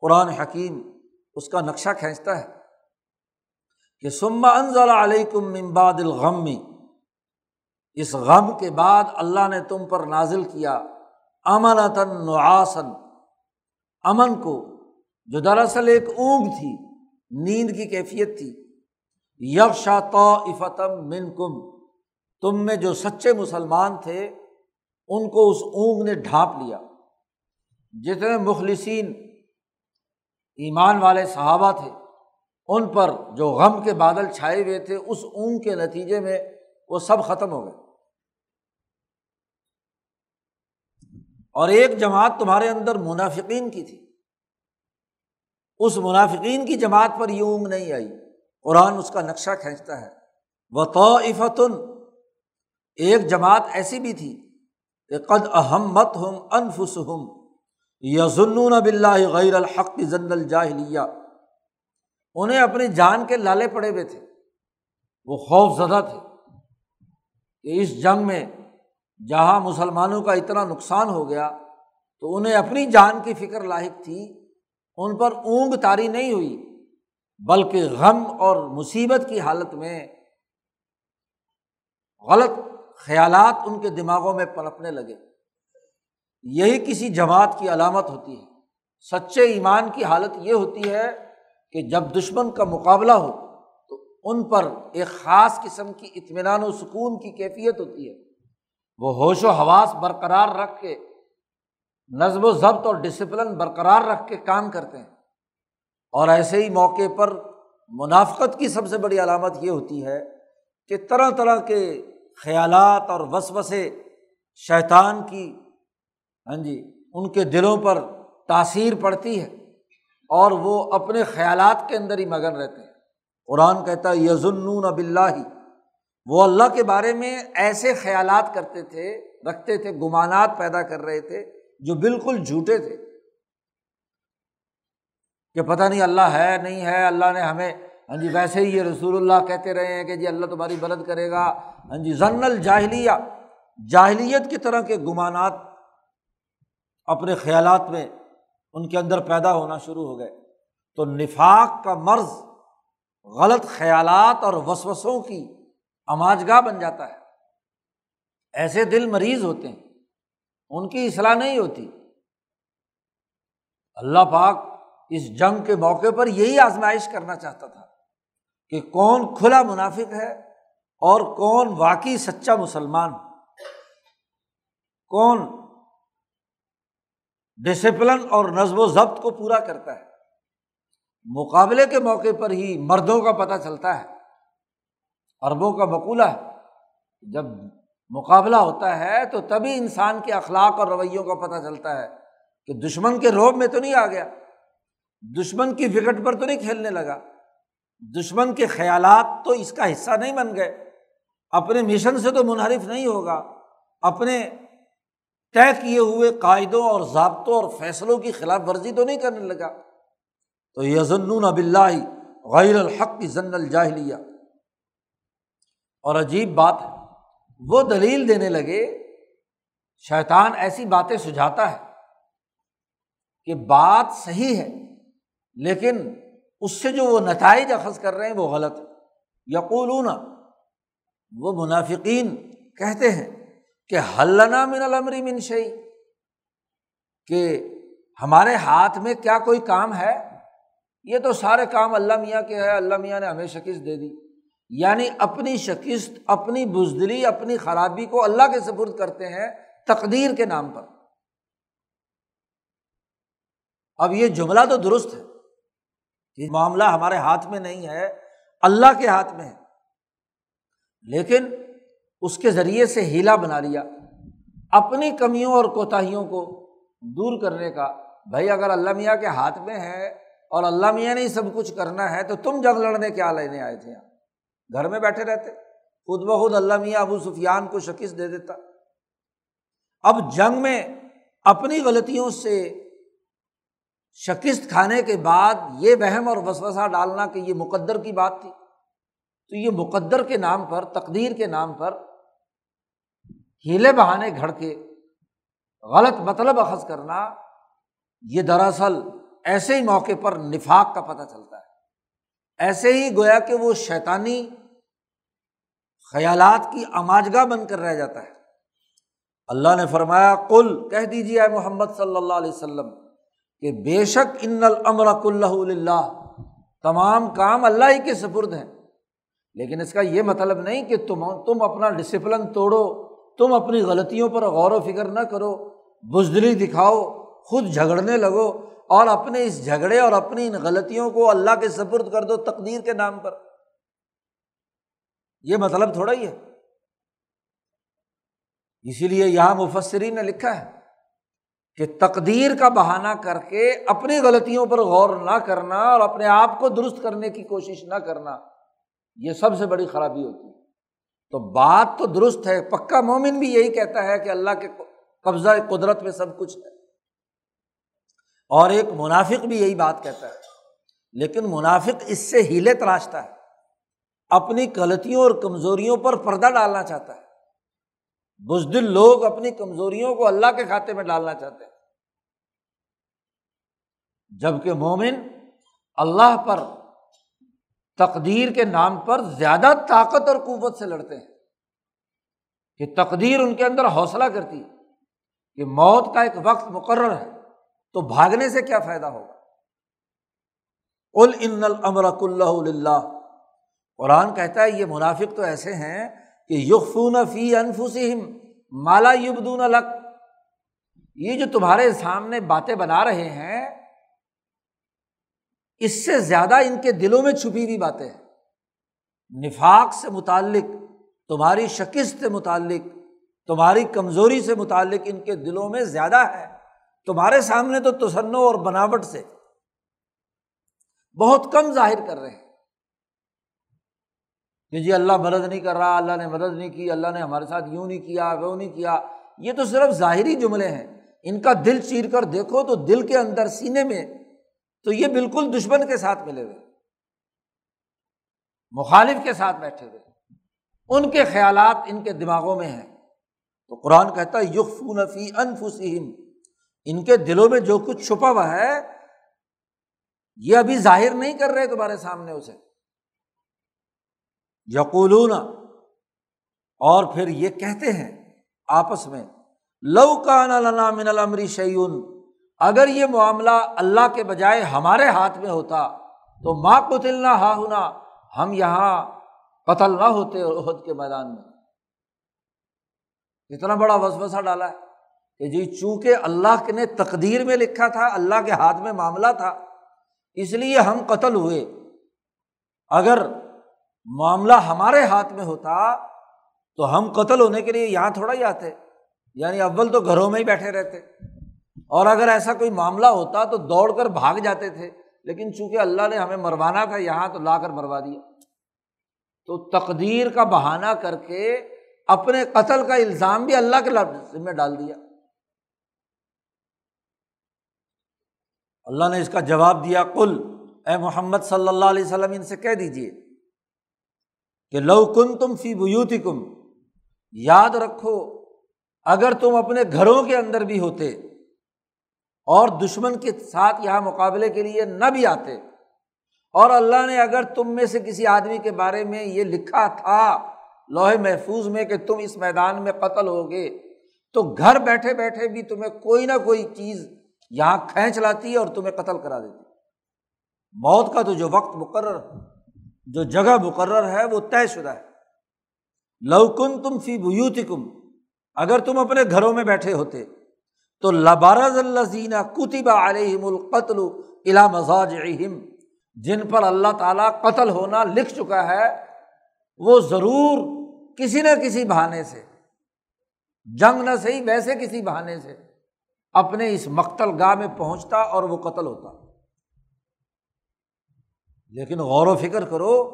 قرآن حکیم اس کا نقشہ کھینچتا ہے کہ سما انضل علیکم ممباد الغم۔ اس غم کے بعد اللہ نے تم پر نازل کیا امن نعاسن امن کو جو دراصل ایک اونگ تھی، نیند کی کیفیت تھی۔ یکشا تو افتم من کم تم میں جو سچے مسلمان تھے ان کو اس اونگ نے ڈھانپ لیا۔ جتنے مخلصین ایمان والے صحابہ تھے، ان پر جو غم کے بادل چھائے ہوئے تھے، اس اونگ کے نتیجے میں وہ سب ختم ہو گئے۔ اور ایک جماعت تمہارے اندر منافقین کی تھی۔ اس منافقین کی جماعت پر یہ اونگ نہیں آئی۔ قرآن اس کا نقشہ کھینچتا ہے۔ وہ تو ایک جماعت ایسی بھی تھی کہ قد احمت ہم انفس ہم یزن بلّہ غیر الحق زن الجاہلیہ۔ انہیں اپنی جان کے لالے پڑے ہوئے تھے۔ وہ خوف زدہ تھے کہ اس جنگ میں جہاں مسلمانوں کا اتنا نقصان ہو گیا تو انہیں اپنی جان کی فکر لاحق تھی۔ ان پر اونگ تاری نہیں ہوئی، بلکہ غم اور مصیبت کی حالت میں غلط خیالات ان کے دماغوں میں پنپنے لگے۔ یہی کسی جماعت کی علامت ہوتی ہے۔ سچے ایمان کی حالت یہ ہوتی ہے کہ جب دشمن کا مقابلہ ہو تو ان پر ایک خاص قسم کی اطمینان و سکون کی کیفیت ہوتی ہے۔ وہ ہوش و حواس برقرار رکھ کے نظم و ضبط اور ڈسپلن برقرار رکھ کے کام کرتے ہیں۔ اور ایسے ہی موقع پر منافقت کی سب سے بڑی علامت یہ ہوتی ہے کہ طرح طرح کے خیالات اور وسوسے شیطان کی ہاں جی ان کے دلوں پر تاثیر پڑتی ہے اور وہ اپنے خیالات کے اندر ہی مگن رہتے ہیں۔ قرآن کہتا ہے یزن اب اللہ وہ اللہ کے بارے میں ایسے خیالات کرتے تھے، رکھتے تھے، گمانات پیدا کر رہے تھے جو بالکل جھوٹے تھے کہ پتہ نہیں اللہ ہے، نہیں ہے، اللہ نے ہمیں ہاں جی ویسے ہی یہ رسول اللہ کہتے رہے ہیں کہ جی اللہ تمہاری مدد کرے گا۔ ہاں جی ضن الجاہلیہ، جاہلیت کی طرح کے گمانات اپنے خیالات میں ان کے اندر پیدا ہونا شروع ہو گئے۔ تو نفاق کا مرض غلط خیالات اور وسوسوں کی اماج گاہ بن جاتا ہے۔ ایسے دل مریض ہوتے ہیں، ان کی اصلاح نہیں ہوتی۔ اللہ پاک اس جنگ کے موقع پر یہی آزمائش کرنا چاہتا تھا۔ کہ کون کھلا منافق ہے اور کون واقعی سچا مسلمان کون ڈسپلن اور نظم و ضبط کو پورا کرتا ہے۔ مقابلے کے موقع پر ہی مردوں کا پتہ چلتا ہے اربوں کا مقولہ ہے۔ جب مقابلہ ہوتا ہے تو تبھی انسان کے اخلاق اور رویوں کا پتہ چلتا ہے کہ دشمن کے روب میں تو نہیں آ گیا، دشمن کی وکٹ پر تو نہیں کھیلنے لگا۔ دشمن کے خیالات تو اس کا حصہ نہیں بن گئے۔ اپنے مشن سے تو منحرف نہیں ہوگا۔ اپنے طے کیے ہوئے قاعدوں اور ضابطوں اور فیصلوں کی خلاف ورزی تو نہیں کرنے لگا۔ تو یزن اب اللہ غیر الحق کی ضن الجاہلیہ۔ اور عجیب بات ہے، وہ دلیل دینے لگے، شیطان ایسی باتیں سجھاتا ہے کہ بات صحیح ہے، لیکن اس سے جو وہ نتائج اخذ کر رہے ہیں وہ غلط یقولون، وہ منافقین کہتے ہیں کہ حلنا من المری منشئی کہ ہمارے ہاتھ میں کیا کوئی کام ہے؟ یہ تو سارے کام اللہ میاں کے ہے اللہ میاں نے ہمیں شکست دے دی۔ یعنی اپنی شکست، اپنی بزدلی، اپنی خرابی کو اللہ کے سپرد کرتے ہیں تقدیر کے نام پر۔ اب یہ جملہ تو درست ہے۔ کہ معاملہ ہمارے ہاتھ میں نہیں ہے، اللہ کے ہاتھ میں ہے۔ لیکن اس کے ذریعے سے ہیلا بنا لیا، اپنی کمیوں اور کوتاہیوں کو دور کرنے کا۔ بھائی، اگر اللہ میاں کے ہاتھ میں ہے اور اللہ میاں نے سب کچھ کرنا ہے، تو تم جنگ لڑنے کیا لینے آئے تھے یہاں؟ گھر میں بیٹھے رہتے، خود بخود اللہ میاں ابو سفیان کو شکست دے دیتا۔ اب جنگ میں اپنی غلطیوں سے شکست کھانے کے بعد یہ وہم اور وسوسہ ڈالنا کہ یہ مقدر کی بات تھی۔ تو یہ مقدر کے نام پر، تقدیر کے نام پر ہیلے بہانے گھڑ کے غلط مطلب اخذ کرنا یہ دراصل ایسے ہی موقع پر نفاق کا پتہ چلتا ہے۔ ایسے ہی گویا کہ وہ شیطانی خیالات کی آماجگاہ بن کر رہ جاتا ہے۔ اللہ نے فرمایا کل کہہ دیجیے محمد صلی اللہ علیہ وسلم کہ بے شک ان المرک اللہ تمام کام اللہ ہی کے سپرد ہیں۔ لیکن اس کا یہ مطلب نہیں کہ تم تم اپنا ڈسپلن توڑو، تم اپنی غلطیوں پر غور و فکر نہ کرو، بزدلی دکھاؤ، خود جھگڑنے لگو اور اپنے اس جھگڑے اور اپنی ان غلطیوں کو اللہ کے سپرد کر دو تقدیر کے نام پر۔ یہ مطلب تھوڑا ہی ہے۔ اسی لیے یہاں مفسری نے لکھا ہے۔ کہ تقدیر کا بہانہ کر کے اپنی غلطیوں پر غور نہ کرنا اور اپنے آپ کو درست کرنے کی کوشش نہ کرنا، یہ سب سے بڑی خرابی ہوتی ہے۔ تو بات تو درست ہے، پکا مومن بھی یہی کہتا ہے کہ اللہ کے قبضہ، قدرت میں سب کچھ ہے۔ اور ایک منافق بھی یہی بات کہتا ہے۔ لیکن منافق اس سے ہیلے تراشتا ہے، اپنی غلطیوں اور کمزوریوں پر پردہ ڈالنا چاہتا ہے۔ بزدل لوگ اپنی کمزوریوں کو اللہ کے کھاتے میں ڈالنا چاہتے ہیں۔ جبکہ مومن اللہ پر تقدیر کے نام پر زیادہ طاقت اور قوت سے لڑتے ہیں۔ کہ تقدیر ان کے اندر حوصلہ کرتی ہے کہ موت کا ایک وقت مقرر ہے تو بھاگنے سے کیا فائدہ ہوگا؟ ان المرک اللہ قرآن کہتا ہے یہ منافق تو ایسے ہیں کہ یقفون فی انفسم مالا یبدون الگ یہ جو تمہارے سامنے باتیں بنا رہے ہیں، اس سے زیادہ ان کے دلوں میں چھپی ہوئی باتیں ہیں۔ نفاق سے متعلق، تمہاری شکست سے متعلق، تمہاری کمزوری سے متعلق ان کے دلوں میں زیادہ ہے۔ تمہارے سامنے تو تسنو اور بناوٹ سے بہت کم ظاہر کر رہے ہیں۔ کہ جی اللہ مدد نہیں کر رہا، اللہ نے مدد نہیں کی، اللہ نے ہمارے ساتھ یوں نہیں کیا، وہ نہیں کیا۔ یہ تو صرف ظاہری جملے ہیں۔ ان کا دل چیر کر دیکھو تو دل کے اندر سینے میں تو یہ بالکل دشمن کے ساتھ ملے ہوئے۔ مخالف کے ساتھ بیٹھے ہوئے۔ ان کے خیالات ان کے دماغوں میں ہیں۔ تو قرآن کہتا ہے یقف نفی انفسم ان کے دلوں میں جو کچھ چھپا ہوا ہے، یہ ابھی ظاہر نہیں کر رہے تمہارے سامنے اسے۔ یقولون، اور پھر یہ کہتے ہیں آپس میں، لو کا من الامری شعین اگر یہ معاملہ اللہ کے بجائے ہمارے ہاتھ میں ہوتا تو ماں قتل نہ ہا ہونا ہم یہاں قتل نہ ہوتے عہد کے میدان میں۔ اتنا بڑا وسوسہ ڈالا ہے کہ جی چونکہ اللہ نے تقدیر میں لکھا تھا، اللہ کے ہاتھ میں معاملہ تھا، اس لیے ہم قتل ہوئے۔ اگر معاملہ ہمارے ہاتھ میں ہوتا تو ہم قتل ہونے کے لیے یہاں تھوڑا ہی آتے یعنی اول تو گھروں میں ہی بیٹھے رہتے۔ اور اگر ایسا کوئی معاملہ ہوتا تو دوڑ کر بھاگ جاتے تھے، لیکن چونکہ اللہ نے ہمیں مروانا تھا، یہاں تو لا کر مروا دیا۔ تو تقدیر کا بہانہ کر کے اپنے قتل کا الزام بھی اللہ کے ذمہ ڈال دیا۔ اللہ نے اس کا جواب دیا کل اے محمد صلی اللہ علیہ وسلم، ان سے کہہ دیجیے کہ لو کن تم فی بوتی کم یاد رکھو، اگر تم اپنے گھروں کے اندر بھی ہوتے اور دشمن کے ساتھ یہاں مقابلے کے لیے نہ بھی آتے، اور اللہ نے اگر تم میں سے کسی آدمی کے بارے میں یہ لکھا تھا لوہے محفوظ میں کہ تم اس میدان میں قتل ہوگے تو گھر بیٹھے بیٹھے بھی تمہیں کوئی نہ کوئی چیز یہاں کھینچ لاتی ہے اور تمہیں قتل کرا دیتی موت کا تو جو وقت مقرر جو جگہ مقرر ہے وہ طے شدہ ہے۔ لوکن تم فی بوت کم اگر تم اپنے گھروں میں بیٹھے ہوتے، تو لبارز اللہ زینہ کتبہ علیہم القتل الا مزاج جن پر اللہ تعالیٰ قتل ہونا لکھ چکا ہے، وہ ضرور کسی نہ کسی بہانے سے، جنگ نہ صحیح، ویسے کسی بہانے سے، اپنے اس مقتل گاہ میں پہنچتا اور وہ قتل ہوتا۔ لیکن غور و فکر کرو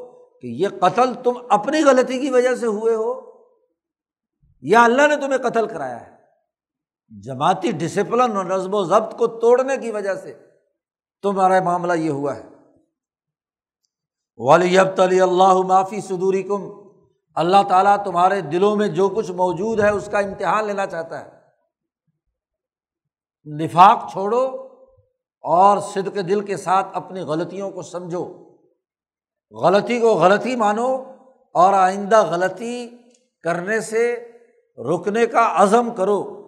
کہ یہ قتل تم اپنی غلطی کی وجہ سے ہوئے ہو یا اللہ نے تمہیں قتل کرایا ہے۔ جماعتی ڈسپلن اور نظم و ضبط کو توڑنے کی وجہ سے تمہارا معاملہ یہ ہوا ہے۔ ولی اب تلی اللہ معافی صدوری کم اللہ تعالیٰ تمہارے دلوں میں جو کچھ موجود ہے اس کا امتحان لینا چاہتا ہے۔ نفاق چھوڑو اور صدق دل کے ساتھ اپنی غلطیوں کو سمجھو۔ غلطی کو غلطی مانو اور آئندہ غلطی کرنے سے رکنے کا عزم کرو۔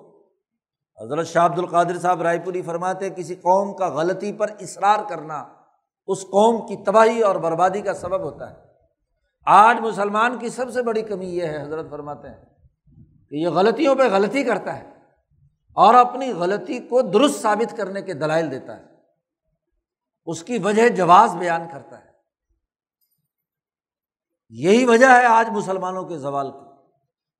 حضرت شاہ عبد القادر صاحب رائے پوری فرماتے کسی قوم کا غلطی پر اصرار کرنا اس قوم کی تباہی اور بربادی کا سبب ہوتا ہے۔ آج مسلمان کی سب سے بڑی کمی یہ ہے، حضرت فرماتے ہیں کہ یہ غلطیوں پہ غلطی کرتا ہے اور اپنی غلطی کو درست ثابت کرنے کے دلائل دیتا ہے۔ اس کی وجہ جواز بیان کرتا ہے۔ یہی وجہ ہے آج مسلمانوں کے زوال کی۔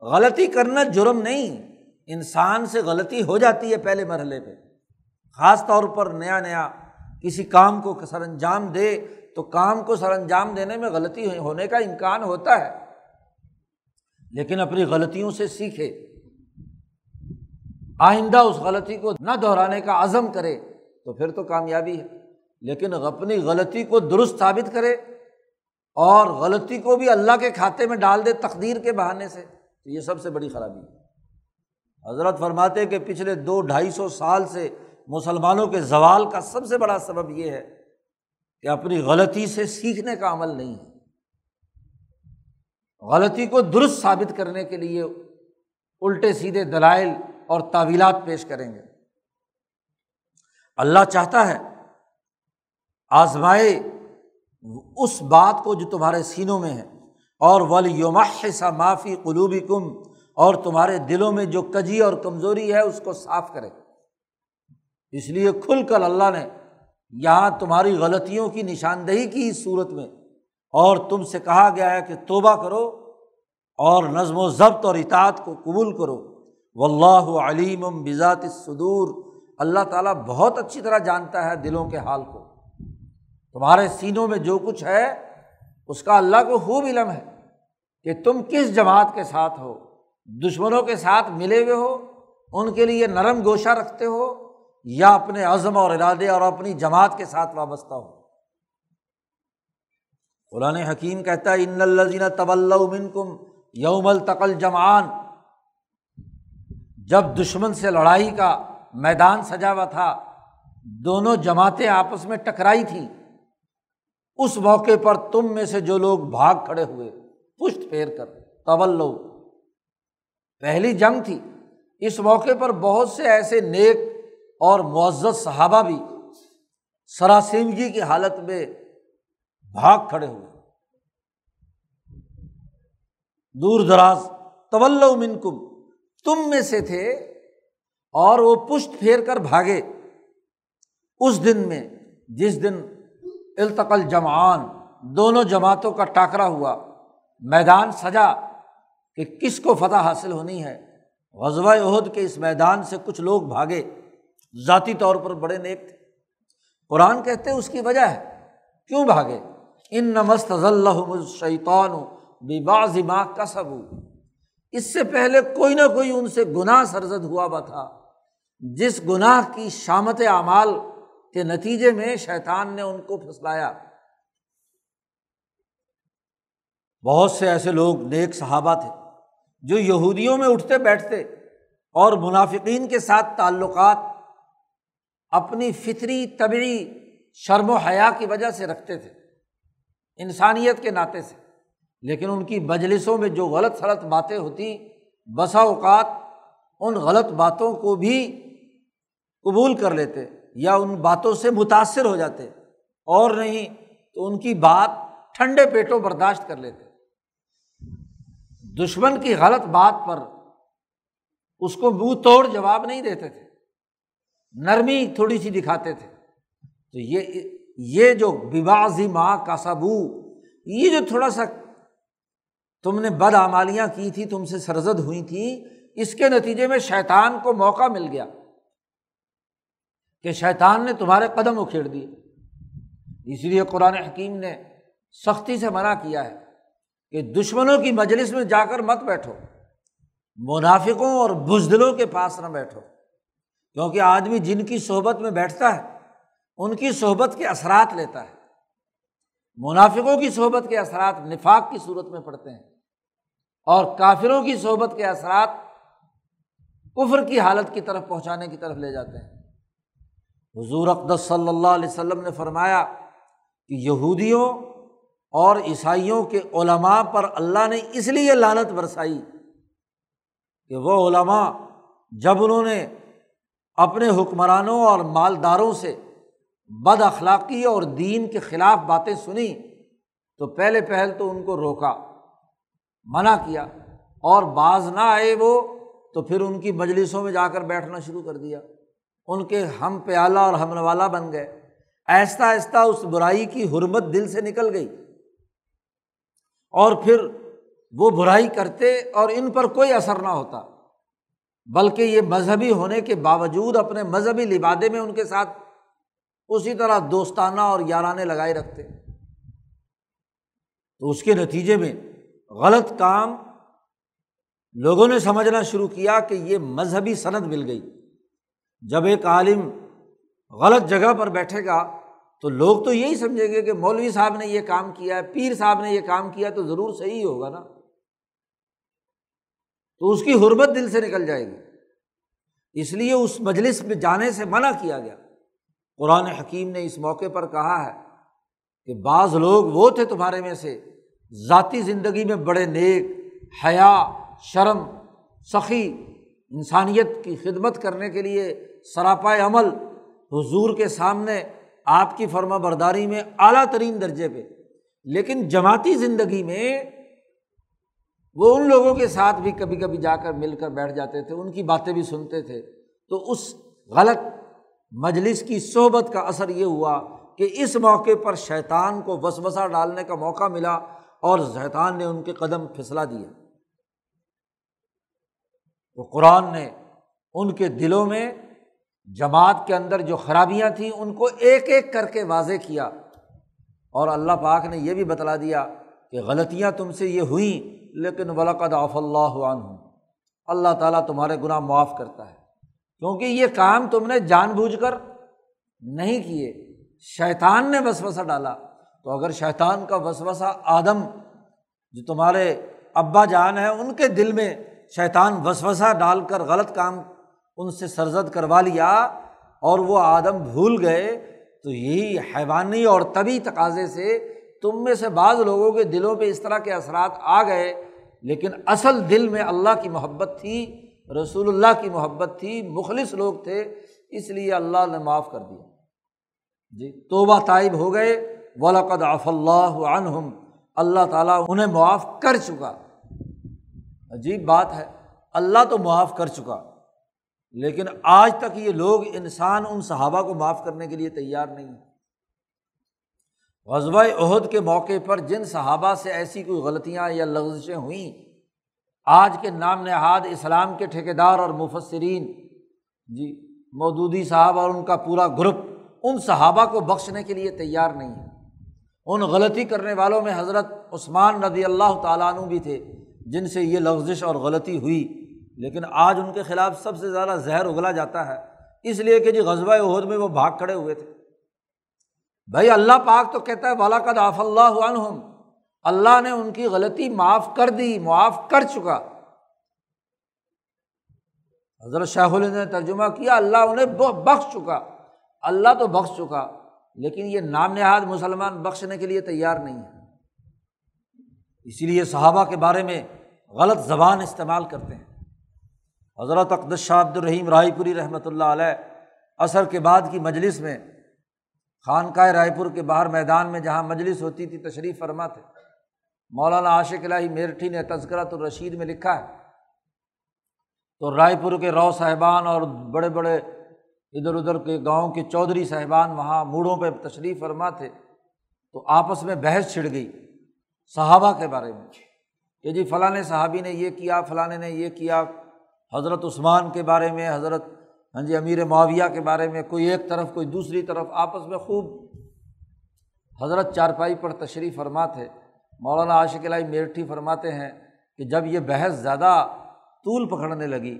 غلطی کرنا جرم نہیں، انسان سے غلطی ہو جاتی ہے پہلے مرحلے پہ۔ خاص طور پر نیا نیا کسی کام کو سر انجام دے، تو کام کو سر انجام دینے میں غلطی ہونے کا امکان ہوتا ہے۔ لیکن اپنی غلطیوں سے سیکھے۔ آئندہ اس غلطی کو نہ دہرانے کا عزم کرے تو پھر تو کامیابی ہے۔ لیکن اپنی غلطی کو درست ثابت کرے اور غلطی کو بھی اللہ کے کھاتے میں ڈال دے تقدیر کے بہانے سے، تو یہ سب سے بڑی خرابی ہے۔ حضرت فرماتے کہ پچھلے دو ڈھائی سو سال سے مسلمانوں کے زوال کا سب سے بڑا سبب یہ ہے کہ اپنی غلطی سے سیکھنے کا عمل نہیں ہے۔ غلطی کو درست ثابت کرنے کے لیے الٹے سیدھے دلائل اور تعویلات پیش کریں گے۔ اللہ چاہتا ہے آزمائے اس بات کو جو تمہارے سینوں میں ہے۔ اور سا معافی قلوبی کم اور تمہارے دلوں میں جو کجی اور کمزوری ہے، اس کو صاف کرے اس لیے کھل کر اللہ نے یہاں تمہاری غلطیوں کی نشاندہی کی اس صورت میں۔ اور تم سے کہا گیا ہے کہ توبہ کرو اور نظم و ضبط اور اطاعت کو قبول کرو۔ و اللہ علیم بذات صدور اللہ تعالیٰ بہت اچھی طرح جانتا ہے دلوں کے حال کو۔ تمہارے سینوں میں جو کچھ ہے، اس کا اللہ کو خوب علم ہے کہ تم کس جماعت کے ساتھ ہو، دشمنوں کے ساتھ ملے ہوئے ہو، ان کے لیے نرم گوشہ رکھتے ہو، یا اپنے عزم اور ارادے اور اپنی جماعت کے ساتھ وابستہ ہو۔ قرآن حکیم کہتا ہے، ان الزین طول کم یوم التقل جمان جب دشمن سے لڑائی کا میدان سجا ہوا تھا، دونوں جماعتیں آپس میں ٹکرائی تھیں۔ اس موقع پر تم میں سے جو لوگ بھاگ کھڑے ہوئے، پشت پھیر کر طول پہلی جنگ تھی۔ اس موقع پر بہت سے ایسے نیک اور معزز صحابہ بھی سراسیمگی کی حالت میں بھاگ کھڑے ہوئے۔ دور دراز طول منکم۔ تم میں سے تھے اور وہ پشت پھیر کر بھاگے۔ اس دن میں، جس دن التقل جمان دونوں جماعتوں کا ٹاکرا ہوا۔ میدان سجا کہ کس کو فتح حاصل ہونی ہے۔ غزوہ عہد کے اس میدان سے کچھ لوگ بھاگے۔ ذاتی طور پر بڑے نیک تھے۔ قرآن کہتے اس کی وجہ ہے۔ کیوں بھاگے؟ ان نمست شیطان باز ماں کا سب اس سے پہلے کوئی نہ کوئی ان سے گناہ سرزد ہوا ہوا تھا۔ جس گناہ کی شامت اعمال کے نتیجے میں شیطان نے ان کو پھسلایا۔ بہت سے ایسے لوگ نیک صحابہ تھے جو یہودیوں میں اٹھتے بیٹھتے اور منافقین کے ساتھ تعلقات اپنی فطری، طبعی شرم و حیا کی وجہ سے رکھتے تھے، انسانیت کے ناطے سے۔ لیکن ان کی مجلسوں میں جو غلط سلط باتیں ہوتی، بسا اوقات ان غلط باتوں کو بھی قبول کر لیتے۔ یا ان باتوں سے متاثر ہو جاتے اور نہیں تو ان کی بات ٹھنڈے پیٹوں برداشت کر لیتے۔ دشمن کی غلط بات پر اس کو منہ توڑ جواب نہیں دیتے تھے۔ نرمی تھوڑی سی دکھاتے تھے۔ تو یہ یہ جو ببازی ماں کا سبو یہ جو تھوڑا سا تم نے بد آمالیاں کی تھی، تم سے سرزد ہوئی تھی، اس کے نتیجے میں شیطان کو موقع مل گیا۔ کہ شیطان نے تمہارے قدم اکھیڑ دیے۔ اسی لیے قرآن حکیم نے سختی سے منع کیا ہے کہ دشمنوں کی مجلس میں جا کر مت بیٹھو۔ منافقوں اور بزدلوں کے پاس نہ بیٹھو۔ کیونکہ آدمی جن کی صحبت میں بیٹھتا ہے، ان کی صحبت کے اثرات لیتا ہے۔ منافقوں کی صحبت کے اثرات نفاق کی صورت میں پڑتے ہیں۔ اور کافروں کی صحبت کے اثرات کفر کی حالت کی طرف پہنچانے کی طرف لے جاتے ہیں۔ حضور اقدس صلی اللہ علیہ وسلم نے فرمایا کہ یہودیوں اور عیسائیوں کے علماء پر اللہ نے اس لیے لانت برسائی کہ وہ علماء جب انہوں نے اپنے حکمرانوں اور مالداروں سے بد اخلاقی اور دین کے خلاف باتیں سنی تو پہلے پہل تو ان کو روکا، منع کیا اور بعض نہ آئے وہ تو پھر ان کی مجلسوں میں جا کر بیٹھنا شروع کر دیا۔ ان کے ہم پیالہ اور ہم والا بن گئے۔ آہستہ آہستہ اس برائی کی حرمت دل سے نکل گئی۔ اور پھر وہ برائی کرتے اور ان پر کوئی اثر نہ ہوتا۔ بلکہ یہ مذہبی ہونے کے باوجود اپنے مذہبی لبادے میں ان کے ساتھ اسی طرح دوستانہ اور یارانے لگائے رکھتے۔ تو اس کے نتیجے میں غلط کام لوگوں نے سمجھنا شروع کیا کہ یہ مذہبی صنعت مل گئی۔ جب ایک عالم غلط جگہ پر بیٹھے گا تو لوگ تو یہی سمجھیں گے کہ مولوی صاحب نے یہ کام کیا ہے، پیر صاحب نے یہ کام کیا تو ضرور صحیح ہوگا نا۔ تو اس کی حربت دل سے نکل جائے گی۔ اس لیے اس مجلس میں جانے سے منع کیا گیا۔ قرآن حکیم نے اس موقع پر کہا ہے کہ بعض لوگ وہ تھے تمہارے میں سے، ذاتی زندگی میں بڑے نیک، حیا، شرم، سخی، انسانیت کی خدمت کرنے کے لیے سراپا عمل حضور کے سامنے آپ کی فرما برداری میں اعلیٰ ترین درجے پہ۔ لیکن جماعتی زندگی میں وہ ان لوگوں کے ساتھ بھی کبھی کبھی جا کر مل کر بیٹھ جاتے تھے، ان کی باتیں بھی سنتے تھے۔ تو اس غلط مجلس کی صحبت کا اثر یہ ہوا کہ اس موقع پر شیطان کو وسوسہ ڈالنے کا موقع ملا اور شیطان نے ان کے قدم پھسلا دیا تو قرآن نے ان کے دلوں میں جماعت کے اندر جو خرابیاں تھیں ان کو ایک ایک کر کے واضح کیا اور اللہ پاک نے یہ بھی بتلا دیا کہ غلطیاں تم سے یہ ہوئیں، لیکن ولاقد آف اللہ عنہ اللہ تعالیٰ تمہارے گناہ معاف کرتا ہے۔ کیونکہ یہ کام تم نے جان بوجھ کر نہیں کیے، شیطان نے وسوسہ ڈالا۔ تو اگر شیطان کا وسوسہ آدم، جو تمہارے ابا جان ہیں، ان کے دل میں شیطان وسوسہ ڈال کر غلط کام ان سے سرزد کروا لیا اور وہ آدم بھول گئے، تو یہی حیوانی اور طبی تقاضے سے تم میں سے بعض لوگوں کے دلوں پہ اس طرح کے اثرات آ گئے۔ لیکن اصل دل میں اللہ کی محبت تھی، رسول اللہ کی محبت تھی، مخلص لوگ تھے، اس لیے اللہ نے معاف کر دیا۔ جی توبہ طائب ہو گئے۔ ولاقد آف اللہ عنہم اللہ تعالیٰ انہیں معاف کر چکا۔ عجیب بات ہے، اللہ تو معاف کر چکا۔ لیکن آج تک یہ لوگ انسان ان صحابہ کو معاف کرنے کے لیے تیار نہیں ہیں۔ غزبۂ عہد کے موقع پر جن صحابہ سے ایسی کوئی غلطیاں یا لغزشیں ہوئیں، آج کے نام نہاد اسلام کے ٹھیکیدار اور مفسرین جی مودودی صاحب اور ان کا پورا گروپ، ان صحابہ کو بخشنے کے لیے تیار نہیں ہے ان غلطی کرنے والوں میں حضرت عثمان ندی اللہ تعالیٰ عنہ بھی تھے، جن سے یہ لفزش اور غلطی ہوئی۔ لیکن آج ان کے خلاف سب سے زیادہ زہر اگلا جاتا ہے۔ اس لیے کہ جی غزبۂ عہد میں وہ بھاگ کھڑے ہوئے تھے۔ بھائی اللہ پاک تو کہتا ہے والا کا داف اللہ عنہم اللہ نے ان کی غلطی معاف کر دی، معاف کر چکا۔ حضرت شاہ نے ترجمہ کیا، اللہ انہیں بخش چکا۔ اللہ تو بخش چکا، لیکن یہ نام نہاد مسلمان بخشنے کے لیے تیار نہیں ہے۔ اسی لیے صحابہ کے بارے میں غلط زبان استعمال کرتے ہیں۔ حضرت اقدس شاہ عبد الرحیم رائے پوری رحمۃ اللہ علیہ عصر کے بعد کی مجلس میں خانقاہ رائے پور کے باہر میدان میں جہاں مجلس ہوتی تھی، تشریف فرما تھے۔ مولانا عاشق الہی میرٹھی نے تذکرۃ الرشید میں لکھا ہے۔ تو رائے پور کے رو صاحبان اور بڑے بڑے ادھر ادھر کے گاؤں کے چودھری صاحبان وہاں موڑوں پہ تشریف فرما تھے۔ تو آپس میں بحث چھڑ گئی صحابہ کے بارے میں کہ جی فلاں صحابی نے یہ کیا، فلاں نے یہ کیا حضرت عثمان کے بارے میں، حضرت ہاں جی امیر معاویہ کے بارے میں، کوئی ایک طرف، کوئی دوسری طرف آپس میں خوب حضرت چارپائی پر تشریف فرما تھے مولانا عاشق الہی میرٹھی فرماتے ہیں کہ جب یہ بحث زیادہ طول پکڑنے لگی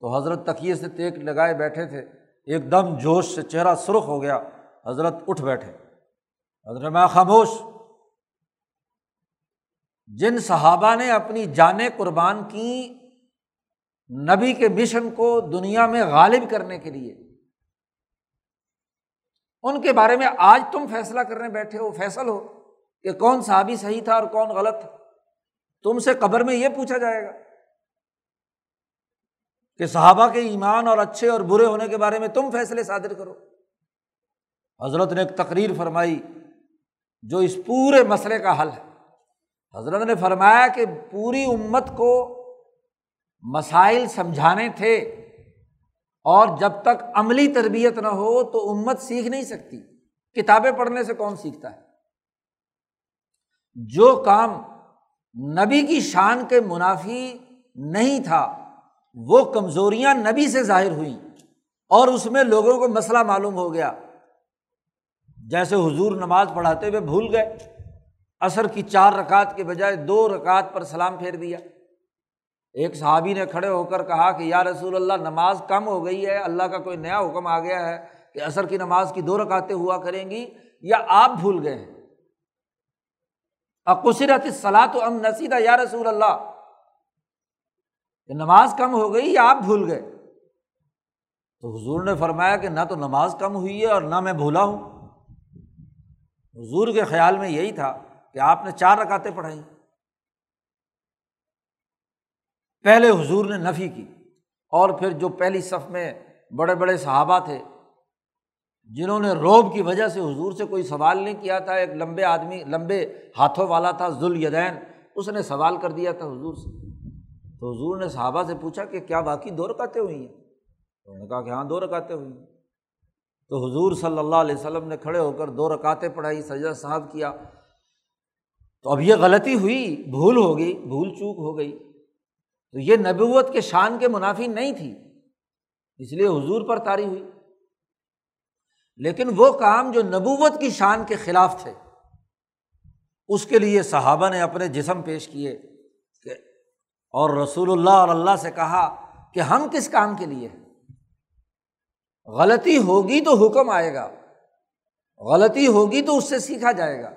تو حضرت تکیے سے تیک لگائے بیٹھے تھے، ایک دم جوش سے چہرہ سرخ ہو گیا، حضرت اٹھ بیٹھے۔ حضرت میں خاموش۔ جن صحابہ نے اپنی جانیں قربان کی نبی کے مشن کو دنیا میں غالب کرنے کے لیے۔ ان کے بارے میں آج تم فیصلہ کرنے بیٹھے ہو، فیصل ہو کہ کون صحابی صحیح تھا اور کون غلط تھا۔ تم سے قبر میں یہ پوچھا جائے گا کہ صحابہ کے ایمان اور اچھے اور برے ہونے کے بارے میں تم فیصلے صادر کرو۔ حضرت نے ایک تقریر فرمائی جو اس پورے مسئلے کا حل ہے۔ حضرت نے فرمایا کہ پوری امت کو مسائل سمجھانے تھے اور جب تک عملی تربیت نہ ہو تو امت سیکھ نہیں سکتی۔ کتابیں پڑھنے سے کون سیکھتا ہے؟ جو کام نبی کی شان کے منافی نہیں تھا، وہ کمزوریاں نبی سے ظاہر ہوئیں اور اس میں لوگوں کو مسئلہ معلوم ہو گیا۔ جیسے حضور نماز پڑھاتے ہوئے بھول گئے، عصر کی چار رکعت کے بجائے دو رکعت پر سلام پھیر دیا۔ ایک صحابی نے کھڑے ہو کر کہا کہ یا رسول اللہ، نماز کم ہو گئی ہے، اللہ کا کوئی نیا حکم آ گیا ہے کہ عصر کی نماز کی دو رکعتیں ہوا کریں گی یا آپ بھول گئے ہیں؟ اقصرت صلاح تو ام نصیدہ یا رسول اللہ؟ کہ نماز کم ہو گئی یا آپ بھول گئے؟ تو حضور نے فرمایا کہ نہ تو نماز کم ہوئی ہے اور نہ میں بھولا ہوں۔ حضور کے خیال میں یہی تھا کہ آپ نے چار رکاتے پڑھائی پہلے حضور نے نفی کی اور پھر جو پہلی صف میں بڑے بڑے صحابہ تھے، جنہوں نے روب کی وجہ سے حضور سے کوئی سوال نہیں کیا تھا، ایک لمبے آدمی، لمبے ہاتھوں والا تھا ذوال یدین اس نے سوال کر دیا تھا حضور سے۔ تو حضور نے صحابہ سے پوچھا کہ کیا باقی دو رکاتے ہوئی ہیں؟ انہوں نے کہا کہ ہاں دو رکاتے ہوئی ہیں۔ تو حضور صلی اللہ علیہ وسلم نے کھڑے ہو کر دو رکاتے پڑھائی سجا صاحب کیا۔ تو اب یہ غلطی ہوئی، بھول ہو گئی، بھول چوک ہو گئی۔ تو یہ نبوت کے شان کے منافی نہیں تھی۔ اس لیے حضور پر تاری ہوئی۔ لیکن وہ کام جو نبوت کی شان کے خلاف تھے، اس کے لیے صحابہ نے اپنے جسم پیش کیے کہ، اور رسول اللہ اور اللہ سے کہا کہ ہم کس کام کے لیے ہیں؟ غلطی ہوگی تو حکم آئے گا، غلطی ہوگی تو اس سے سیکھا جائے گا۔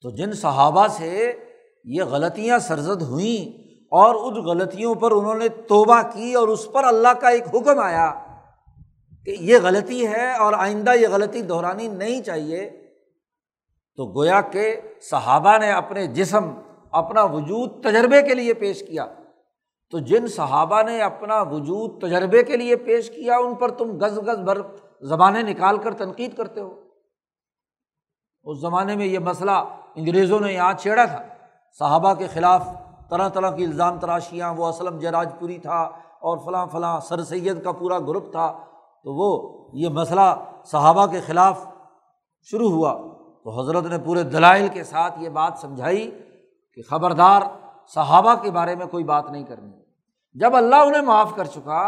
تو جن صحابہ سے یہ غلطیاں سرزد ہوئیں اور ان غلطیوں پر انہوں نے توبہ کی اور اس پر اللہ کا ایک حکم آیا کہ یہ غلطی ہے اور آئندہ یہ غلطی دہرانی نہیں چاہیے۔ تو گویا کہ صحابہ نے اپنے جسم، اپنا وجود تجربے کے لیے پیش کیا۔ تو جن صحابہ نے اپنا وجود تجربے کے لیے پیش کیا، ان پر تم گز گز بھر زبانیں نکال کر تنقید کرتے ہو۔ اس زمانے میں یہ مسئلہ انگریزوں نے یہاں چھیڑا تھا۔ صحابہ کے خلاف طرح طرح کی الزام تراشیاں، وہ اسلم جراج پوری تھا اور فلاں فلاں سر سید کا پورا گروپ تھا، تو وہ یہ مسئلہ صحابہ کے خلاف شروع ہوا۔ تو حضرت نے پورے دلائل کے ساتھ یہ بات سمجھائی کہ خبردار صحابہ کے بارے میں کوئی بات نہیں کرنی۔ جب اللہ انہیں معاف کر چکا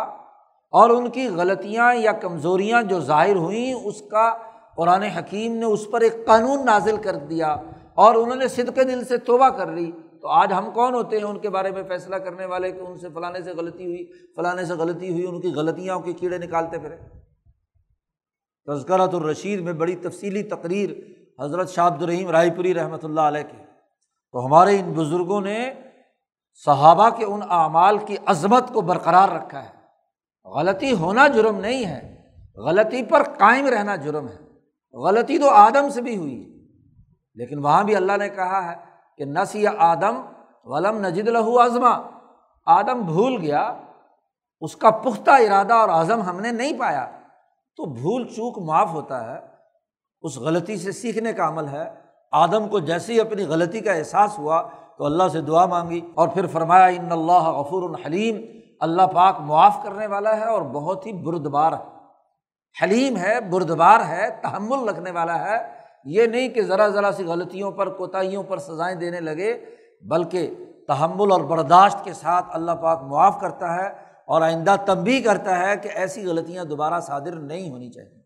اور ان کی غلطیاں یا کمزوریاں جو ظاہر ہوئیں، اس کا قرآن حکیم نے اس پر ایک قانون نازل کر دیا اور انہوں نے صدقے دل سے توبہ کر لی۔ تو آج ہم کون ہوتے ہیں ان کے بارے میں فیصلہ کرنے والے کہ ان سے فلانے سے غلطی ہوئی، فلانے سے غلطی ہوئی، ان کی غلطیاں کے کیڑے نکالتے پھرے؟ تذکرت الرشید میں بڑی تفصیلی تقریر حضرت شاہ عبد الرحیم رائے پوری رحمۃ اللہ علیہ کی تو ہمارے ان بزرگوں نے صحابہ کے ان اعمال کی عظمت کو برقرار رکھا ہے۔ غلطی ہونا جرم نہیں ہے، غلطی پر قائم رہنا جرم ہے۔ غلطی تو آدم سے بھی ہوئی لیکن وہاں بھی اللہ نے کہا ہے کہ نس یا آدم ولم نجد لہو ازما آدم بھول گیا، اس کا پختہ ارادہ اور عزم ہم نے نہیں پایا۔ تو بھول چوک معاف ہوتا ہے، اس غلطی سے سیکھنے کا عمل ہے۔ آدم کو جیسے ہی اپنی غلطی کا احساس ہوا تو اللہ سے دعا مانگی اور پھر فرمایا، ان اللہ غفور الحلیم اللہ پاک معاف کرنے والا ہے اور بہت ہی بردبار ہے۔ حلیم ہے، بردبار ہے، تحمل رکھنے والا ہے۔ یہ نہیں کہ ذرا ذرا سی غلطیوں پر، کوتاہیوں پر سزائیں دینے لگے، بلکہ تحمل اور برداشت کے ساتھ اللہ پاک معاف کرتا ہے اور آئندہ تب بھی کرتا ہے کہ ایسی غلطیاں دوبارہ صادر نہیں ہونی چاہیے۔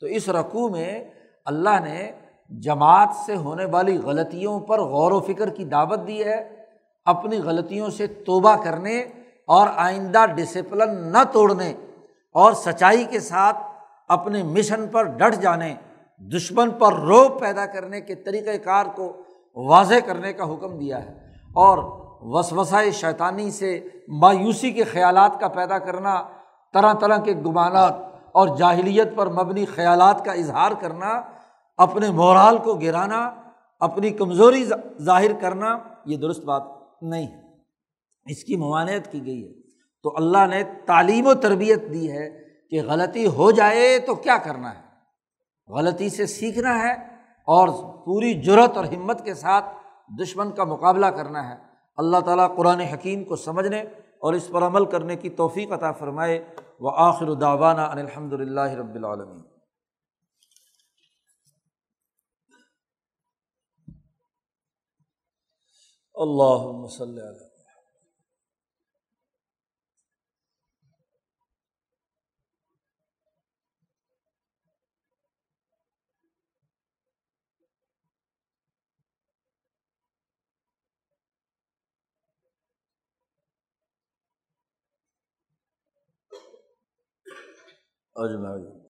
تو اس رقوع میں اللہ نے جماعت سے ہونے والی غلطیوں پر غور و فکر کی دعوت دی ہے، اپنی غلطیوں سے توبہ کرنے اور آئندہ ڈسپلن نہ توڑنے اور سچائی کے ساتھ اپنے مشن پر ڈٹ جانے۔ دشمن پر روب پیدا کرنے کے طریقۂ کار کو واضح کرنے کا حکم دیا ہے اور وسوسائے شیطانی سے مایوسی کے خیالات کا پیدا کرنا، طرح طرح کے گمانات اور جاہلیت پر مبنی خیالات کا اظہار کرنا، اپنے مورال کو گرانا، اپنی کمزوری ظاہر کرنا، یہ درست بات نہیں ہے۔ اس کی ممانعت کی گئی ہے۔ تو اللہ نے تعلیم و تربیت دی ہے کہ غلطی ہو جائے تو کیا کرنا ہے؟ غلطی سے سیکھنا ہے اور پوری جرت اور ہمت کے ساتھ دشمن کا مقابلہ کرنا ہے۔ اللہ تعالیٰ قرآن حکیم کو سمجھنے اور اس پر عمل کرنے کی توفیق عطا فرمائے۔ وہ آخر داوانہ ان الحمد للہ رب العالمین۔ اللہ علیہ اجمائی